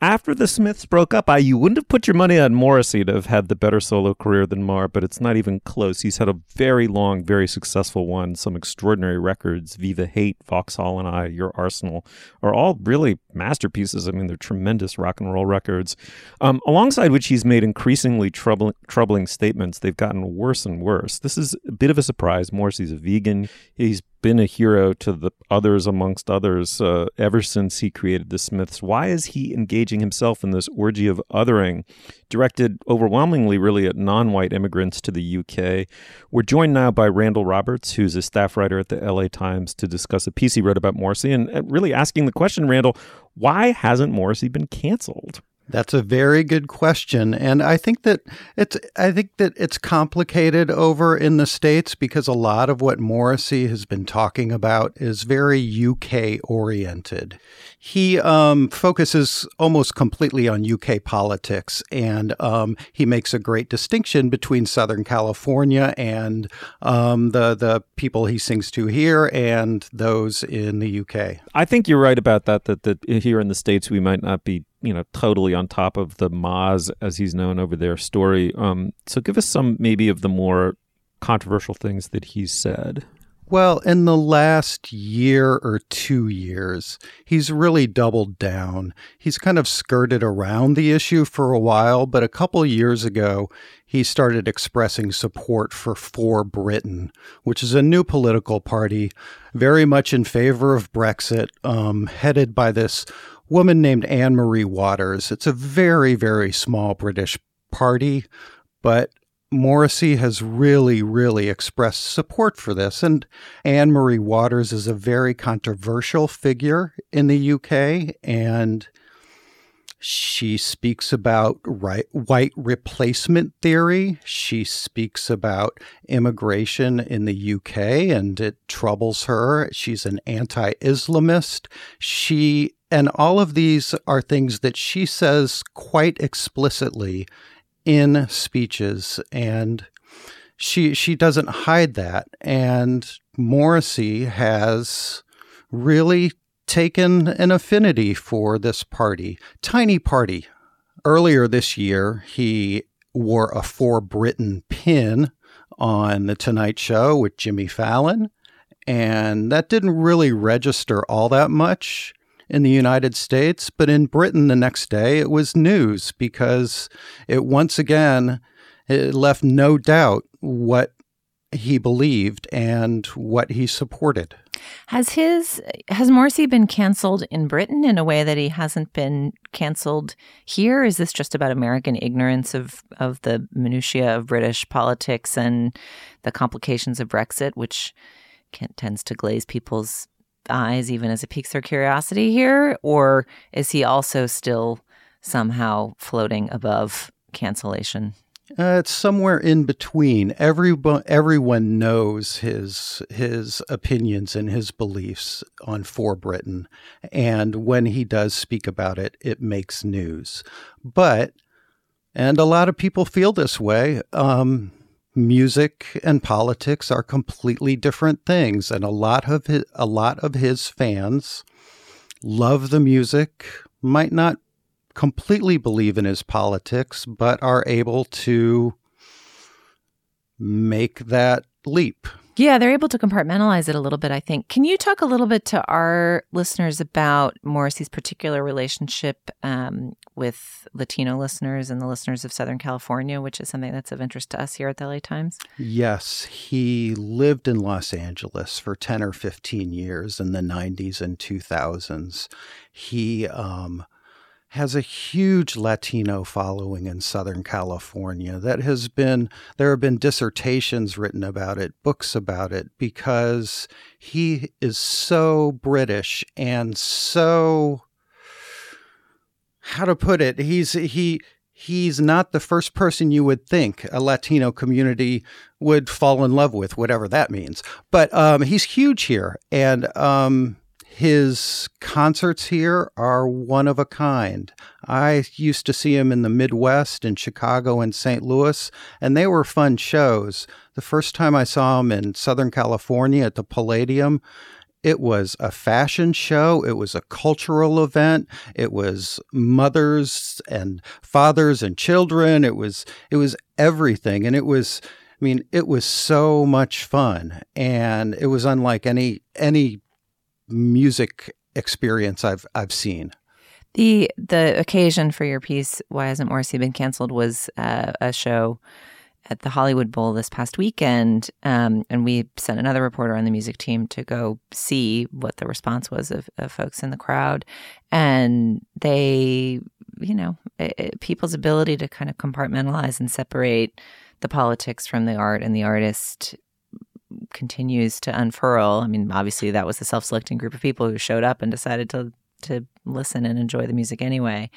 after the Smiths broke up, I you wouldn't have put your money on Morrissey to have had the better solo career than Marr, but it's not even close. He's had a very long, very successful one, some extraordinary records. Viva Hate, Vauxhall and I, Your Arsenal are all really masterpieces. I mean, they're tremendous rock and roll records. Um, alongside which he's made increasingly troubling, troubling statements. They've gotten worse and worse. This is a bit of a surprise. Morrissey's a vegan. He's been a hero to the others amongst others uh, ever since he created the Smiths. Why is he engaging himself in this orgy of othering, directed overwhelmingly really at non-white immigrants to the UK? We're joined now by Randall Roberts, who's a staff writer at the LA Times, to discuss a piece he wrote about Morrissey and, and really asking the question, Randall, why hasn't Morrissey been canceled? That's a very good question, and I think that it's I think that it's complicated over in the states because a lot of what Morrissey has been talking about is very UK oriented. He um, focuses almost completely on UK politics, and um, he makes a great distinction between Southern California and um, the the people he sings to here and those in the UK. I think you're right about that. That that here in the states we might not be you know totally on top of the Moz as he's known over there story. Um, so give us some maybe of the more controversial things that he's said. Well, in the last year or two years, he's really doubled down. He's kind of skirted around the issue for a while, but a couple years ago, he started expressing support for For Britain, which is a new political party very much in favor of Brexit, um, headed by this woman named Anne Marie Waters. It's a very, very small British party, but Morrissey has really, really expressed support for this. And Anne Marie Waters is a very controversial figure in the UK. And she speaks about right, white replacement theory. She speaks about immigration in the UK and it troubles her. She's an anti Islamist. She, and all of these are things that she says quite explicitly in speeches and she she doesn't hide that. And Morrissey has really taken an affinity for this party tiny party. Earlier this year he wore a for britain pin on the tonight show with jimmy fallon and that didn't really register all that much in the United States, but in Britain the next day it was news because it once again it left no doubt what he believed and what he supported. Has his has Morrissey been canceled in Britain in a way that he hasn't been canceled here? Is this just about American ignorance of of the minutiae of British politics and the complications of Brexit, which can, tends to glaze people's eyes even as it piques their curiosity here? Or is he also still somehow floating above cancellation? Uh, it's somewhere in between. Everyone, everyone knows his his opinions and his beliefs on For Britain, and when he does speak about it, it makes news. But, and a lot of people feel this way. Um, music and politics are completely different things and a lot of his, a lot of his fans love the music might not completely believe in his politics but are able to make that leap yeah, they're able to compartmentalize it a little bit, I think. Can you talk a little bit to our listeners about Morrissey's particular relationship um, with Latino listeners and the listeners of Southern California, which is something that's of interest to us here at the LA Times? Yes, he lived in Los Angeles for 10 or 15 years in the 90s and 2000s. He um, has a huge Latino following in Southern California. That has been, there have been dissertations written about it, books about it, because he is so British and so, how to put it, he's, he, he's not the first person you would think a Latino community would fall in love with, whatever that means. But um, he's huge here. And, um, his concerts here are one of a kind. I used to see him in the Midwest, in Chicago and St. Louis, and they were fun shows. The first time I saw him in Southern California at the Palladium, it was a fashion show. It was a cultural event. It was mothers and fathers and children. It was it was everything, and it was. I mean, it was so much fun, and it was unlike any any music experience I've I've seen. The the occasion for your piece, why hasn't Morrissey been canceled, was uh, a show at the Hollywood Bowl this past weekend, um, and we sent another reporter on the music team to go see what the response was of, of folks in the crowd, and they, you know, it, it, people's ability to kind of compartmentalize and separate the politics from the art and the artist continues to unfurl. I mean, obviously that was a self-selecting group of people who showed up and decided to to listen and enjoy the music anyway.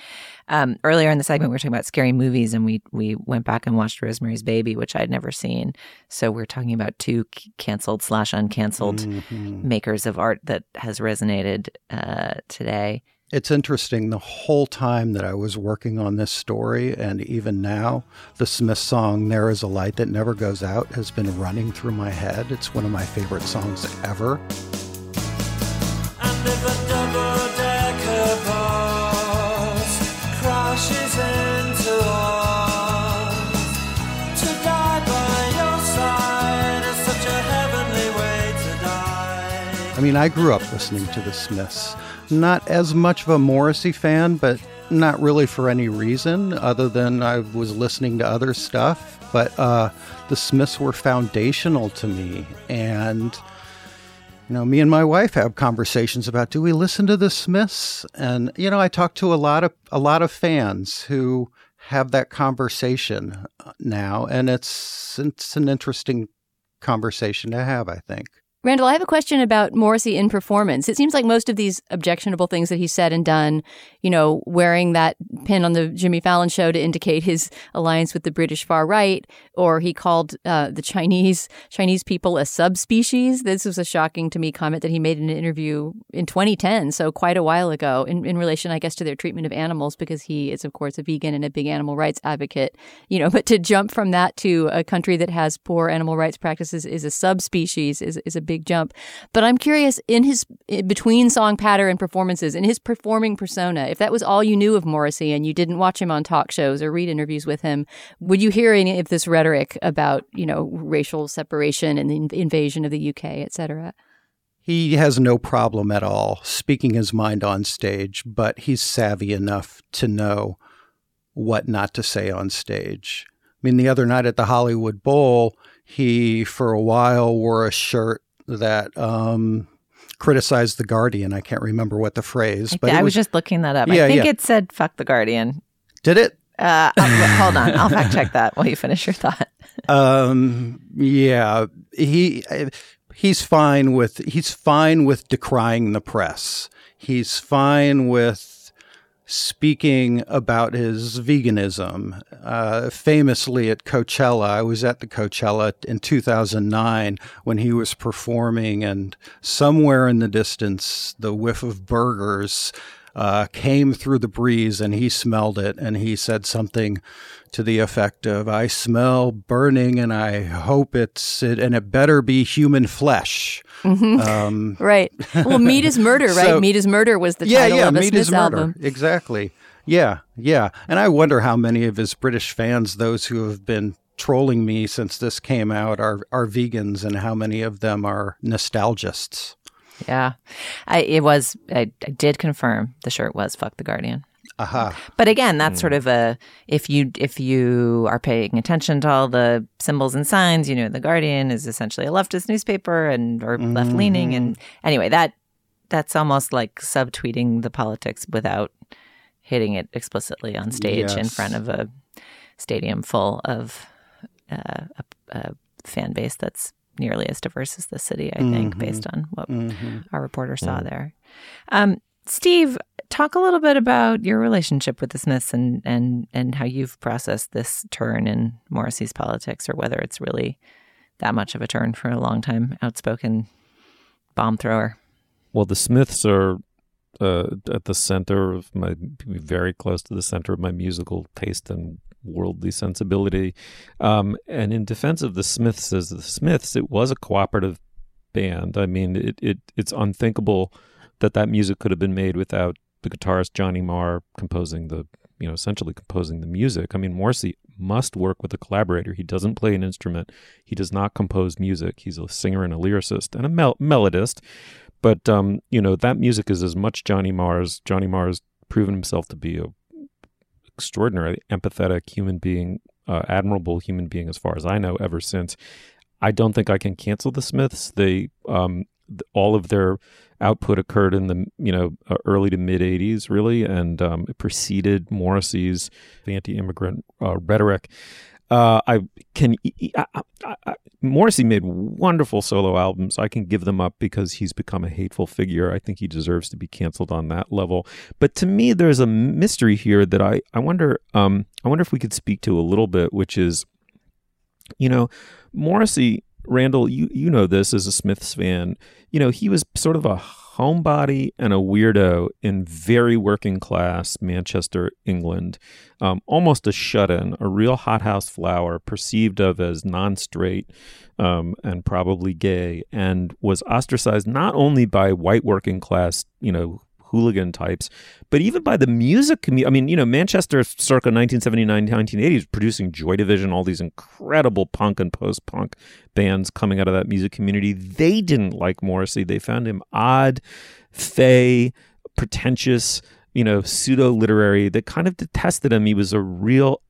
Um, earlier in the segment, we were talking about scary movies, and we we went back and watched Rosemary's Baby, which I'd never seen. So we're talking about two canceled slash uncanceled mm-hmm. makers of art that has resonated uh, today. It's interesting the whole time that I was working on this story, and even now, the Smith song There Is a Light That Never Goes Out has been running through my head. It's one of my favorite songs ever. I mean, I grew up listening to the Smiths not as much of a Morrissey fan, but not really for any reason other than I was listening to other stuff. But uh, the Smiths were foundational to me. And, you know, me and my wife have conversations about do we listen to the Smiths? And, you know, I talk to a lot of a lot of fans who have that conversation now. And it's it's an interesting conversation to have, I think. Randall, I have a question about Morrissey in performance. It seems like most of these objectionable things that he said and done, you know, wearing that pin on the Jimmy Fallon show to indicate his alliance with the British far right, or he called uh, the Chinese Chinese people a subspecies. This was a shocking to me comment that he made in an interview in 2010, so quite a while ago, in, in relation, I guess, to their treatment of animals, because he is, of course, a vegan and a big animal rights advocate. You know, but to jump from that to a country that has poor animal rights practices is a subspecies is is a big jump. But I'm curious in his between song patter and performances, in his performing persona, if that was all you knew of Morrissey and you didn't watch him on talk shows or read interviews with him, would you hear any of this rhetoric about, you know, racial separation and the invasion of the UK, et cetera? He has no problem at all speaking his mind on stage, but he's savvy enough to know what not to say on stage. I mean, the other night at the Hollywood Bowl, he, for a while, wore a shirt that um, criticized the Guardian. I can't remember what the phrase, but I was, was, just looking that up. Yeah, I think yeah. it said "fuck the Guardian." Did it? Uh, hold on, I'll fact check that while you finish your thought. um, yeah, he he's fine with he's fine with decrying the press. He's fine with speaking about his veganism. Uh, famously at Coachella, I was at the Coachella in 2009 when he was performing, and somewhere in the distance, the whiff of burgers uh, came through the breeze, and he smelled it, and he said something to the effect of, "I smell burning, and I hope it's it, and it better be human flesh." Mm-hmm. Um, right. Well, "Meat is Murder," right? So, "Meat is Murder" was the yeah, title yeah, of Meat Smiths is album. Exactly. Yeah, yeah. And I wonder how many of his British fans, those who have been trolling me since this came out, are are vegans, and how many of them are nostalgists. Yeah, I, it was. I, I did confirm the shirt was "fuck the Guardian." Aha. But again, that's mm. sort of a if you if you are paying attention to all the symbols and signs, you know, the Guardian is essentially a leftist newspaper and or mm-hmm. left leaning, and anyway, that that's almost like subtweeting the politics without hitting it explicitly on stage in front of a stadium full of uh, a, a fan base that's nearly as diverse as the city, I think, Mhm. based on what Mhm. our reporter saw Mm. there. Um, Steve, talk a little bit about your relationship with the Smiths and, and, and how you've processed this turn in Morrissey's politics, or whether it's really that much of a turn for a long time outspoken bomb thrower. Well, the Smiths are uh, at the center of my, very close to the center of my musical taste and worldly sensibility. Um, and in defense of the Smiths as the Smiths, it was a cooperative band. I mean, it, it it's unthinkable that that music could have been made without the guitarist Johnny Marr composing the, you know, essentially composing the music. I mean, Morrissey must work with a collaborator. He doesn't play an instrument. He does not compose music. He's a singer and a lyricist and a mel- melodist. But um, you know, that music is as much Johnny Marr's. Johnny Marr's proven himself to be a extraordinarily empathetic human being, uh, admirable human being, as far as I know, ever since. I don't think I can cancel the Smiths. They um, th- all of their output occurred in the you know uh, early to mid '80s, really, and um, it preceded Morrissey's anti-immigrant uh, rhetoric. Uh, I can. I, I, I, Morrissey made wonderful solo albums. I can give them up because he's become a hateful figure. I think he deserves to be canceled on that level. But to me, there's a mystery here that I I wonder. Um, I wonder if we could speak to a little bit, which is, you know, Morrissey. Randall, you you know this as a Smiths fan. You know he was sort of a homebody and a weirdo in very working class Manchester, England. Um, almost a shut in, a real hothouse flower, perceived of as non straight um, and probably gay, and was ostracized not only by white working class, you know, hooligan types, but even by the music community. I mean, you know, Manchester circa 1979, 1980 was producing Joy Division, all these incredible punk and post punk bands coming out of that music community. They didn't like Morrissey. They found him odd, fey, pretentious, you know, pseudo literary. They kind of detested him. He was a real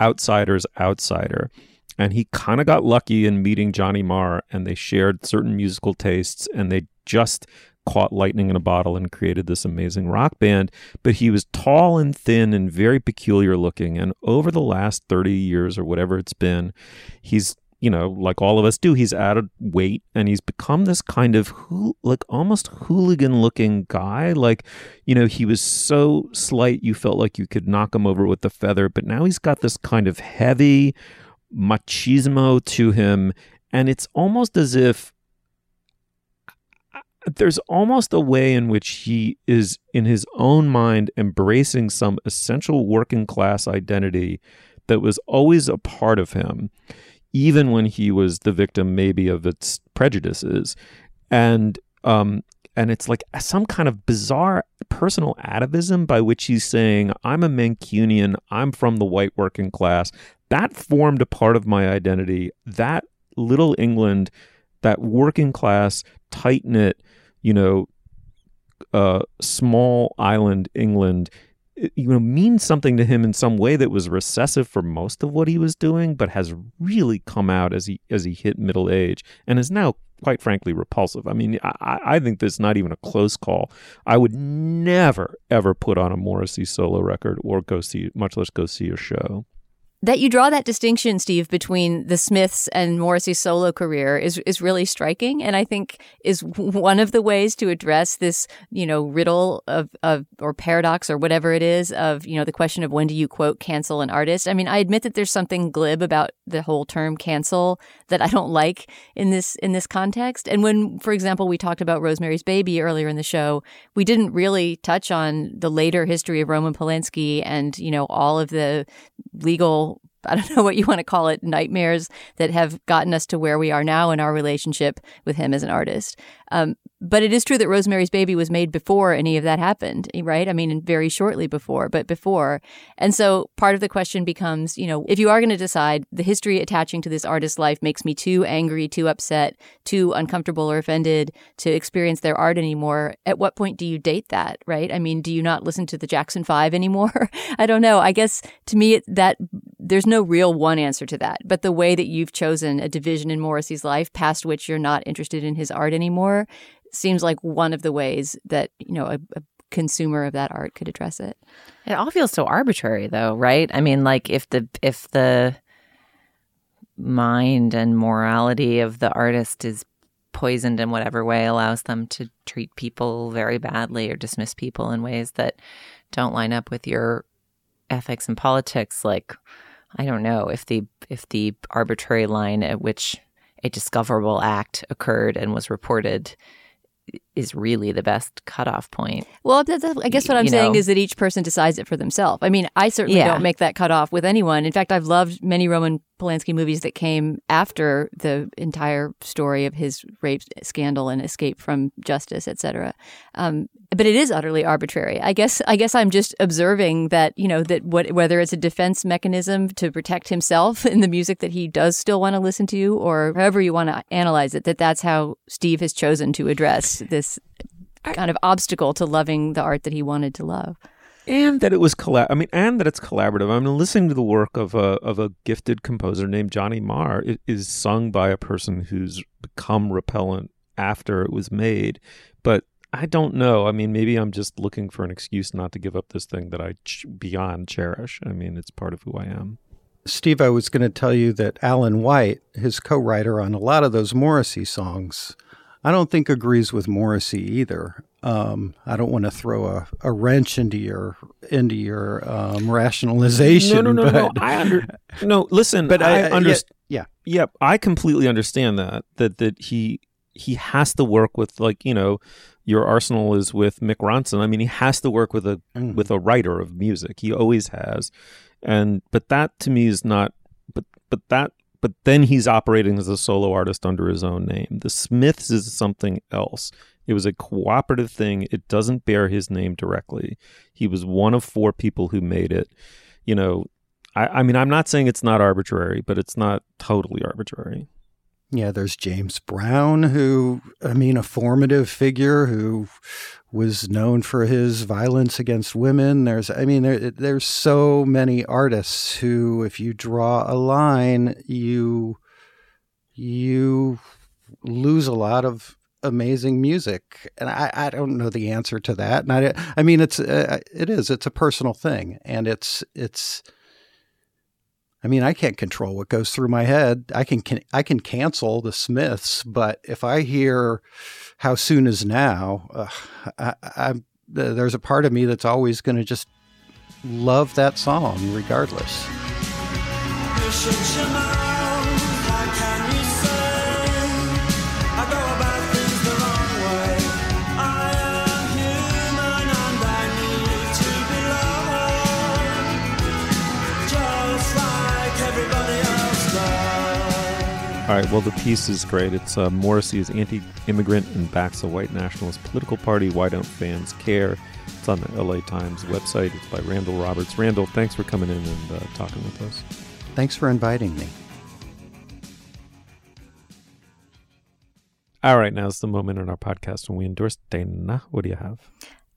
outsider's outsider. And he kind of got lucky in meeting Johnny Marr, and they shared certain musical tastes, and they just caught lightning in a bottle and created this amazing rock band. But he was tall and thin and very peculiar looking. And over the last 30 years or whatever it's been, he's, you know, like all of us do, he's added weight and he's become this kind of, hoo- like almost hooligan looking guy. Like, you know, he was so slight you felt like you could knock him over with a feather. But now he's got this kind of heavy machismo to him. And it's almost as if there's almost a way in which he is in his own mind embracing some essential working class identity that was always a part of him even when he was the victim maybe of its prejudices. And um and it's like some kind of bizarre personal atavism by which he's saying i'm a mancunian. I'm from the white working class. That formed a part of my identity. That little england that working class tight knit you know, uh, small island England, you know, means something to him in some way that was recessive for most of what he was doing, but has really come out as he as he hit middle age and is now, quite frankly, repulsive. I mean, I, I think that's not even a close call. I would never ever put on a Morrissey solo record or go see, much less go see a show. That you draw that distinction, Steve, between the Smiths and Morrissey's solo career is is really striking, and I think is one of the ways to address this, you know, riddle of of or paradox or whatever it is of you know the question of when do you quote cancel an artist. I mean, I admit that there's something glib about the whole term cancel that I don't like in this in this context. And when, for example, we talked about Rosemary's Baby earlier in the show, we didn't really touch on the later history of Roman Polanski and you know all of the legal I don't know what you want to call it, nightmares that have gotten us to where we are now in our relationship with him as an artist. Um, but it is true that Rosemary's Baby was made before any of that happened, right? I mean, very shortly before, but before. And so part of the question becomes, you know, if you are going to decide the history attaching to this artist's life makes me too angry, too upset, too uncomfortable or offended to experience their art anymore, at what point do you date that, right? I mean, do you not listen to the Jackson Five anymore? I don't know. I guess to me, that there's no real one answer to that. But the way that you've chosen a division in Morrissey's life past which you're not interested in his art anymore seems like one of the ways that, you know, a, a consumer of that art could address it. It all feels so arbitrary though, right? I mean, like if the if the mind and morality of the artist is poisoned in whatever way allows them to treat people very badly or dismiss people in ways that don't line up with your ethics and politics like I don't know if the if the arbitrary line at which a discoverable act occurred and was reported is really the best cutoff point. Well, that's, I guess what I'm You saying know. is that each person decides it for themselves. I mean, I certainly Yeah. don't make that cutoff with anyone. In fact, I've loved many Roman Polanski movies that came after the entire story of his rape scandal and escape from justice, etc. Um, but it is utterly arbitrary. I guess. I guess I'm just observing that you know that what whether it's a defense mechanism to protect himself in the music that he does still want to listen to, or however you want to analyze it, that that's how Steve has chosen to address this kind of obstacle to loving the art that he wanted to love. and that it was collab. I mean, and that it's collaborative. I'm listening to the work of a of a gifted composer named Johnny Marr. It is sung by a person who's become repellent after it was made, but I don't know. I mean, maybe I'm just looking for an excuse not to give up this thing that I ch- beyond cherish. I mean, it's part of who I am. Steve, I was going to tell you that Alain Whyte, his co-writer on a lot of those Morrissey songs, I don't think agrees with Morrissey either. Um, I don't want to throw a, a wrench into your into your um, rationalization. No, no, no, no. I under no. Listen, but I, I understand. Yeah, Yep, I completely understand that that that he he has to work with like you know your arsenal is with Mick Ronson. I mean, he has to work with a Mhm. with a writer of music. He always has, and but that to me is not. But but that but then he's operating as a solo artist under his own name. The Smiths is something else. It was a cooperative thing. It doesn't bear his name directly. He was one of four people who made it. You know, I, I mean, I'm not saying it's not arbitrary, but it's not totally arbitrary. Yeah, there's James Brown, who, I mean, a formative figure who was known for his violence against women. There's, I mean, there, there's so many artists who, if you draw a line, you you lose a lot of amazing music, and I, I don't know the answer to that. And I, I mean, it's uh, it is it's a personal thing, and it's it's. I mean, I can't control what goes through my head. I can, can I can cancel the Smiths, but if I hear "How Soon Is Now," uh, I, there's a part of me that's always going to just love that song, regardless. All right. Well, the piece is great. It's uh, Morrissey's anti-immigrant and backs a white nationalist political party. Why don't fans care? It's on the LA Times website. It's by Randall Roberts. Randall, thanks for coming in and uh, talking with us. Thanks for inviting me. All right, now is the moment in our podcast when we endorse Dana. What do you have?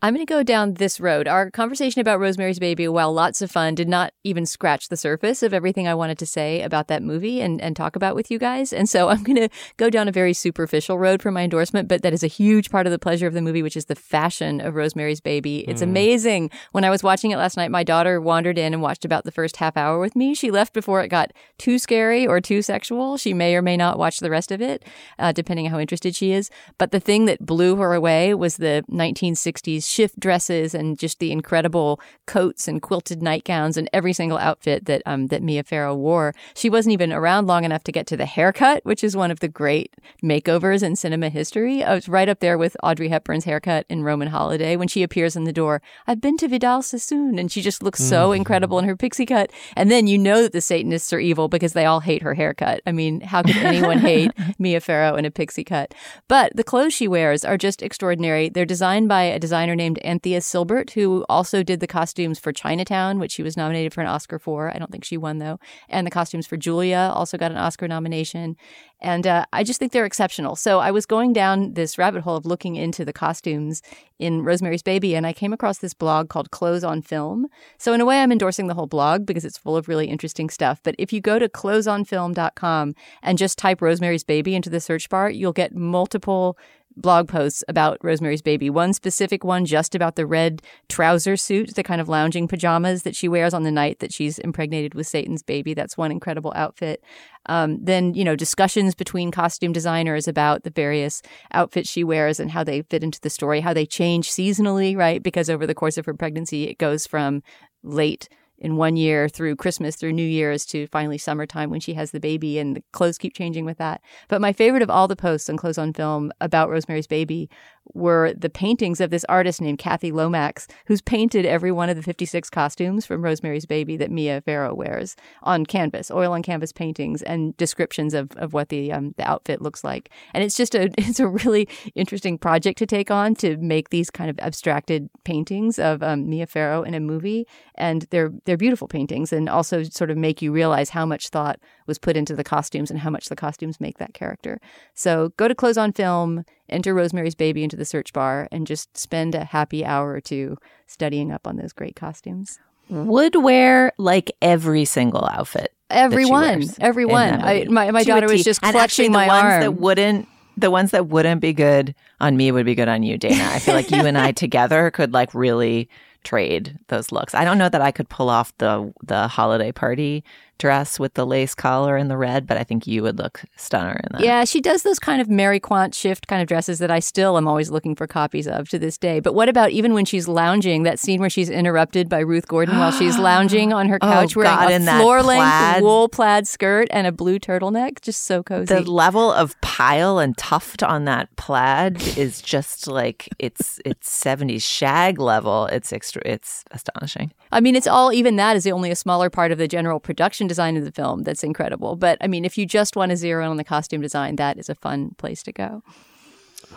I'm going to go down this road. Our conversation about Rosemary's Baby, while lots of fun, did not even scratch the surface of everything I wanted to say about that movie and, and talk about with you guys. And so I'm going to go down a very superficial road for my endorsement, but that is a huge part of the pleasure of the movie, which is the fashion of Rosemary's Baby. It's amazing. When I was watching it last night, my daughter wandered in and watched about the first half hour with me. She left before it got too scary or too sexual. She may or may not watch the rest of it, uh, depending on how interested she is. But the thing that blew her away was the 1960s shift dresses and just the incredible coats and quilted nightgowns and every single outfit that um, that Mia Farrow wore. She wasn't even around long enough to get to the haircut, which is one of the great makeovers in cinema history. I was right up there with Audrey Hepburn's haircut in Roman Holiday when she appears in the door. I've been to Vidal Sassoon, and she just looks so incredible in her pixie cut. And then you know that the Satanists are evil because they all hate her haircut. I mean, how could anyone hate Mia Farrow in a pixie cut? But the clothes she wears are just extraordinary. They're designed by a designer named Anthea Sylbert, who also did the costumes for Chinatown, which she was nominated for an Oscar for. I don't think she won though. And the costumes for Julia also got an Oscar nomination. And uh, I just think they're exceptional. So I was going down this rabbit hole of looking into the costumes in Rosemary's Baby, and I came across this blog called Clothes on Film. So in a way, I'm endorsing the whole blog because it's full of really interesting stuff. But if you go to clothesonfilm.com and just type Rosemary's Baby into the search bar, you'll get multiple blog posts about Rosemary's Baby. One specific one just about the red trouser suit, the kind of lounging pajamas that she wears on the night that she's impregnated with Satan's baby. That's one incredible outfit. Um, then, you know, discussions between costume designers about the various outfits she wears and how they fit into the story, how they change seasonally, right? Because over the course of her pregnancy, it goes from late in one year through Christmas, through New Year's to finally summertime when she has the baby, and the clothes keep changing with that. But my favorite of all the posts on Clothes on Film about Rosemary's Baby were the paintings of this artist named Kathy Lomax, who's painted every one of the 56 costumes from Rosemary's Baby that Mia Farrow wears on canvas, oil on canvas paintings, and descriptions of, of what the um, the outfit looks like. And it's just a it's a really interesting project to take on to make these kind of abstracted paintings of um, Mia Farrow in a movie, and they're they're beautiful paintings, and also sort of make you realize how much thought was put into the costumes and how much the costumes make that character. So go to Clothes on Film, enter Rosemary's Baby into the search bar, and just spend a happy hour or two studying up on those great costumes. Would wear like every single outfit. Everyone, everyone. I, my my daughter was just and clutching actually, my the ones arm. that wouldn't. The ones that wouldn't be good on me would be good on you, Dana. I feel like you and I together could like really trade those looks. I don't know that I could pull off the the holiday party dress with the lace collar and the red, but I think you would look stunner in that. Yeah, she does those kind of Mary Quant shift kind of dresses that I still am always looking for copies of to this day. But what about even when she's lounging, that scene where she's interrupted by Ruth Gordon while she's lounging on her Oh, couch wearing God, a floor length wool plaid skirt and a blue turtleneck? Just so cozy. The level of pile and tuft on that plaid is just like it's it's 70s shag level. It's extra it's astonishing. I mean, it's all even that is only a smaller part of the general production design of the film that's incredible. But I mean, if you just want to zero in on the costume design, that is a fun place to go.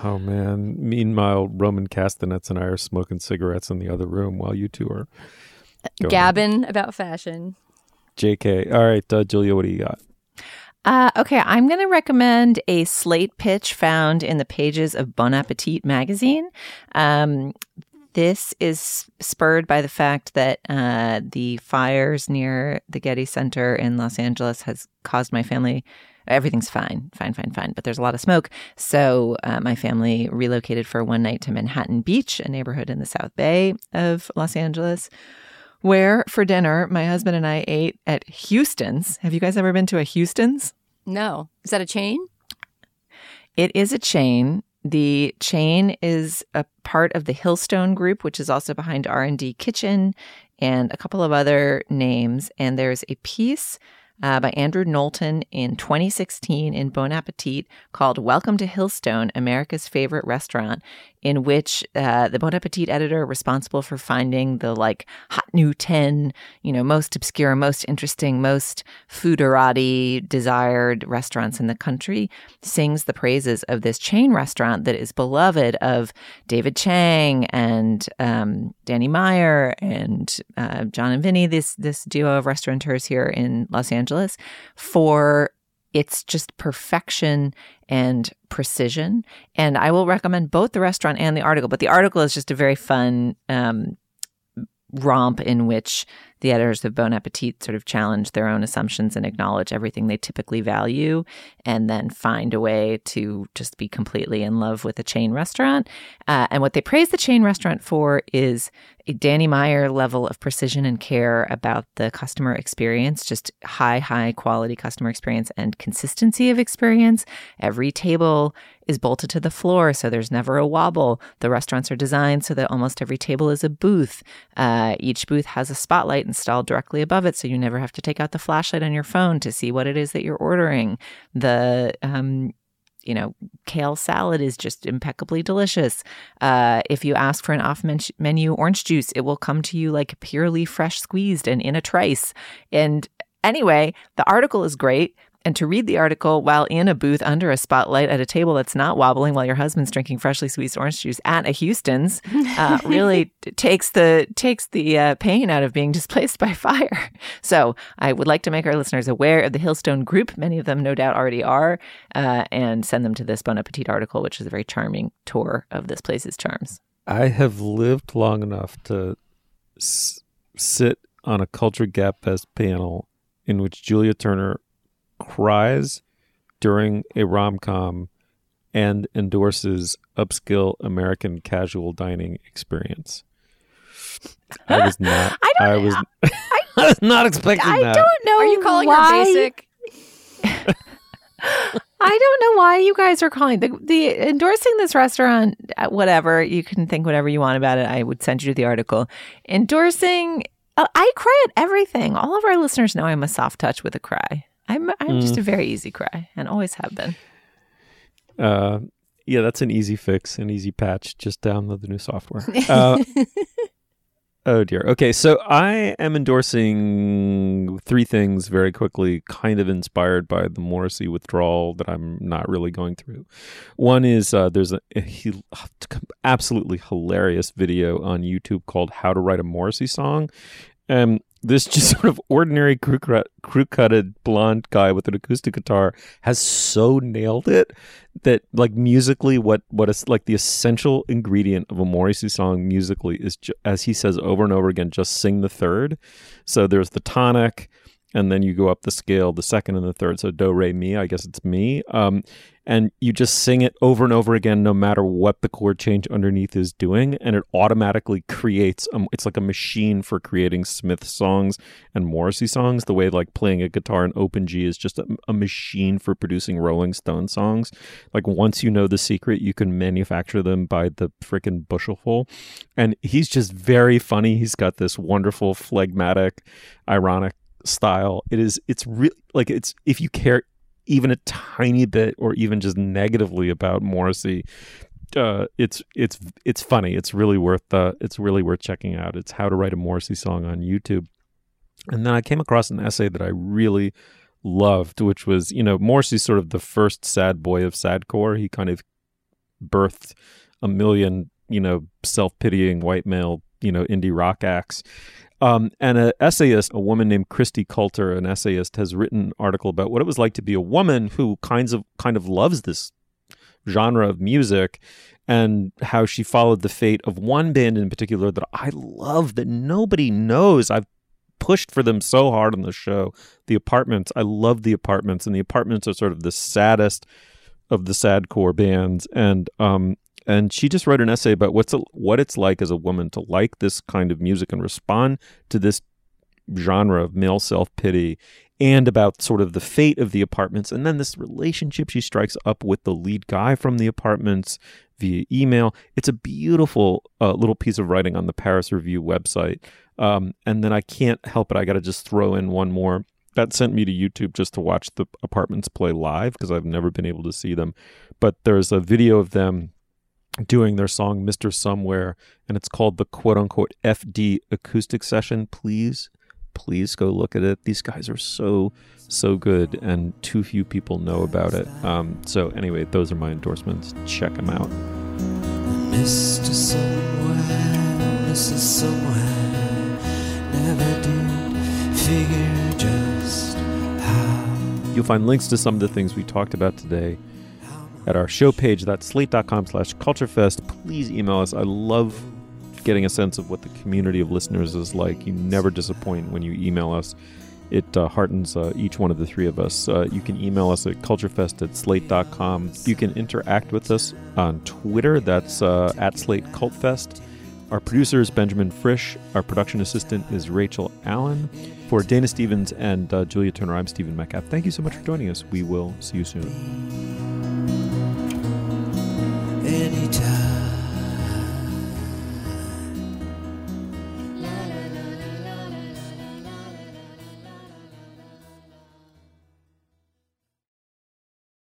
Oh man! Meanwhile, Roman Castevet and I are smoking cigarettes in the other room while you two are going. Gabbing about fashion. Jk. All right, uh, Julia, what do you got? Uh, okay, I'm going to recommend a slate pitch found in the pages of Bon Appetit magazine. Um, this is spurred by the fact that uh, the fires near the Getty Center in Los Angeles has caused my family. Everything's fine, fine, fine, fine, but there's a lot of smoke. So uh, my family relocated for one night to Manhattan Beach, a neighborhood in the South Bay of Los Angeles where for dinner my husband and I ate at Houston's. Have you guys ever been to a Houston's? No. Is that a chain? It is a chain. The chain is a part of the Hillstone Group, which is also behind R&D Kitchen and a couple of other names. And there's a piece uh, by Andrew Knowlton in 2016 in Bon Appetit called Welcome to Hillstone, America's Favorite Restaurant, in which uh, the Bon Appetit editor responsible for finding the like hot new 10, you know, most obscure, most interesting, most fooderati desired restaurants in the country sings the praises of this chain restaurant that is beloved of David Chang and um, Danny Meyer and uh, Jon and Vinny, this this duo of restaurateurs here in Los Angeles, for its just perfection and precision. And I will recommend both the restaurant and the article. But the article is just a very fun um, romp in which the editors of Bon Appetit sort of challenge their own assumptions and acknowledge everything they typically value, and then find a way to just be completely in love with a chain restaurant. Uh, and what they praise the chain restaurant for is a Danny Meyer level of precision and care about the customer experience, just high, high quality customer experience and consistency of experience. Every table is bolted to the floor, so there's never a wobble. The restaurants are designed so that almost every table is a booth. Uh, each booth has a spotlight installed directly above it, so you never have to take out the flashlight on your phone to see what it is that you're ordering. The um, you know, kale salad is just impeccably delicious. Uh, if you ask for an off men- menu orange juice, it will come to you like purely fresh squeezed and in a trice. And anyway, the article is great. And to read the article while in a booth under a spotlight at a table that's not wobbling while your husband's drinking freshly squeezed orange juice at a Houston's uh, really t- takes the takes the uh, pain out of being displaced by fire. So I would like to make our listeners aware of the Hillstone Group. Many of them, no doubt, already are, uh, and send them to this Bon Appetit article, which is a very charming tour of this place's charms. I have lived long enough to s- sit on a Culture Gabfest panel in which Julia Turner cries during a rom com and endorses upscale American casual dining experience. I was not. I don't was. know. I was not expecting I that. don't know. Are you calling why, her basic? I don't know why you guys are calling the the endorsing this restaurant. uh, Whatever you can think whatever you want about it. I would send you the article. Endorsing. Uh, I cry at everything. All of our listeners know I'm a soft touch with a cry. I'm I'm just Mm. a very easy cry and always have been. Uh, yeah, that's an easy fix, an easy patch. Just download the new software. Uh, oh dear. Okay, so I am endorsing three things very quickly, kind of inspired by the Morrissey withdrawal that I'm not really going through. One is uh, there's a, a absolutely hilarious video on YouTube called "How to Write a Morrissey Song." Um, this just sort of ordinary crew cut, crew cutted blonde guy with an acoustic guitar has so nailed it that like musically what what is like the essential ingredient of a Morrissey song musically is ju- as he says over and over again just sing the third. So there's the tonic and then you go up the scale the second and the third. So do re mi I guess it's me um and you just sing it over and over again no matter what the chord change underneath is doing and it automatically creates um, it's like a machine for creating smith songs and morrissey songs. The way like playing a guitar in open g is just a, a machine for producing rolling stone songs. Like once you know the secret you can manufacture them by the freaking bushelful and he's just very funny. He's got this wonderful phlegmatic ironic style it is it's really like it's if you care even a tiny bit or even just negatively about Morrissey, uh, it's it's it's funny. It's really worth uh, it's really worth checking out. It's how to write a Morrissey song on YouTube. And then I came across an essay that I really loved, which was you know Morrissey's sort of the first sad boy of sadcore. He kind of birthed a million you know self pitying white male you know indie rock acts. Um, and an essayist, a woman named Christy Coulter, an essayist, has written an article about what it was like to be a woman who kinds of kind of loves this genre of music and how she followed the fate of one band in particular that I love that nobody knows. I've pushed for them so hard on the show. The apartments. I love the apartments, and the apartments are sort of the saddest of the sad core bands. And um, and she just wrote an essay about what's what it's like as a woman to like this kind of music and respond to this genre of male self pity and about sort of the fate of the apartments. And then this relationship she strikes up with the lead guy from the apartments via email. It's a beautiful uh, little piece of writing on the paris review website. Um, and then i can't help it. I got to just throw in one more. That sent me to youtube just to watch the apartments play live because i've never been able to see them. But there's a video of them doing their song Mr. Somewhere, and it's called the quote unquote FD acoustic session. Please, please go look at it. These guys are so, so good, and too few people know about it. Um, so, anyway, those are my endorsements. Check them out. Mr. Somewhere, Mrs. Somewhere, never did figure just how. You'll find links to some of the things we talked about today at our show page. That's slate.com slash culturefest. Please email us. I love getting a sense of what the community of listeners is like. You never disappoint when you email us. It uh, heartens uh, each one of the three of us. Uh, you can email us at culturefest at slate.com. You can interact with us on Twitter. That's uh, at Slate Cultfest. Our producer is Benjamin Frisch. Our production assistant is Rachel Allen. For Dana Stevens and uh, Julia Turner, I'm Stephen Metcalf. Thank you so much for joining us. We will see you soon.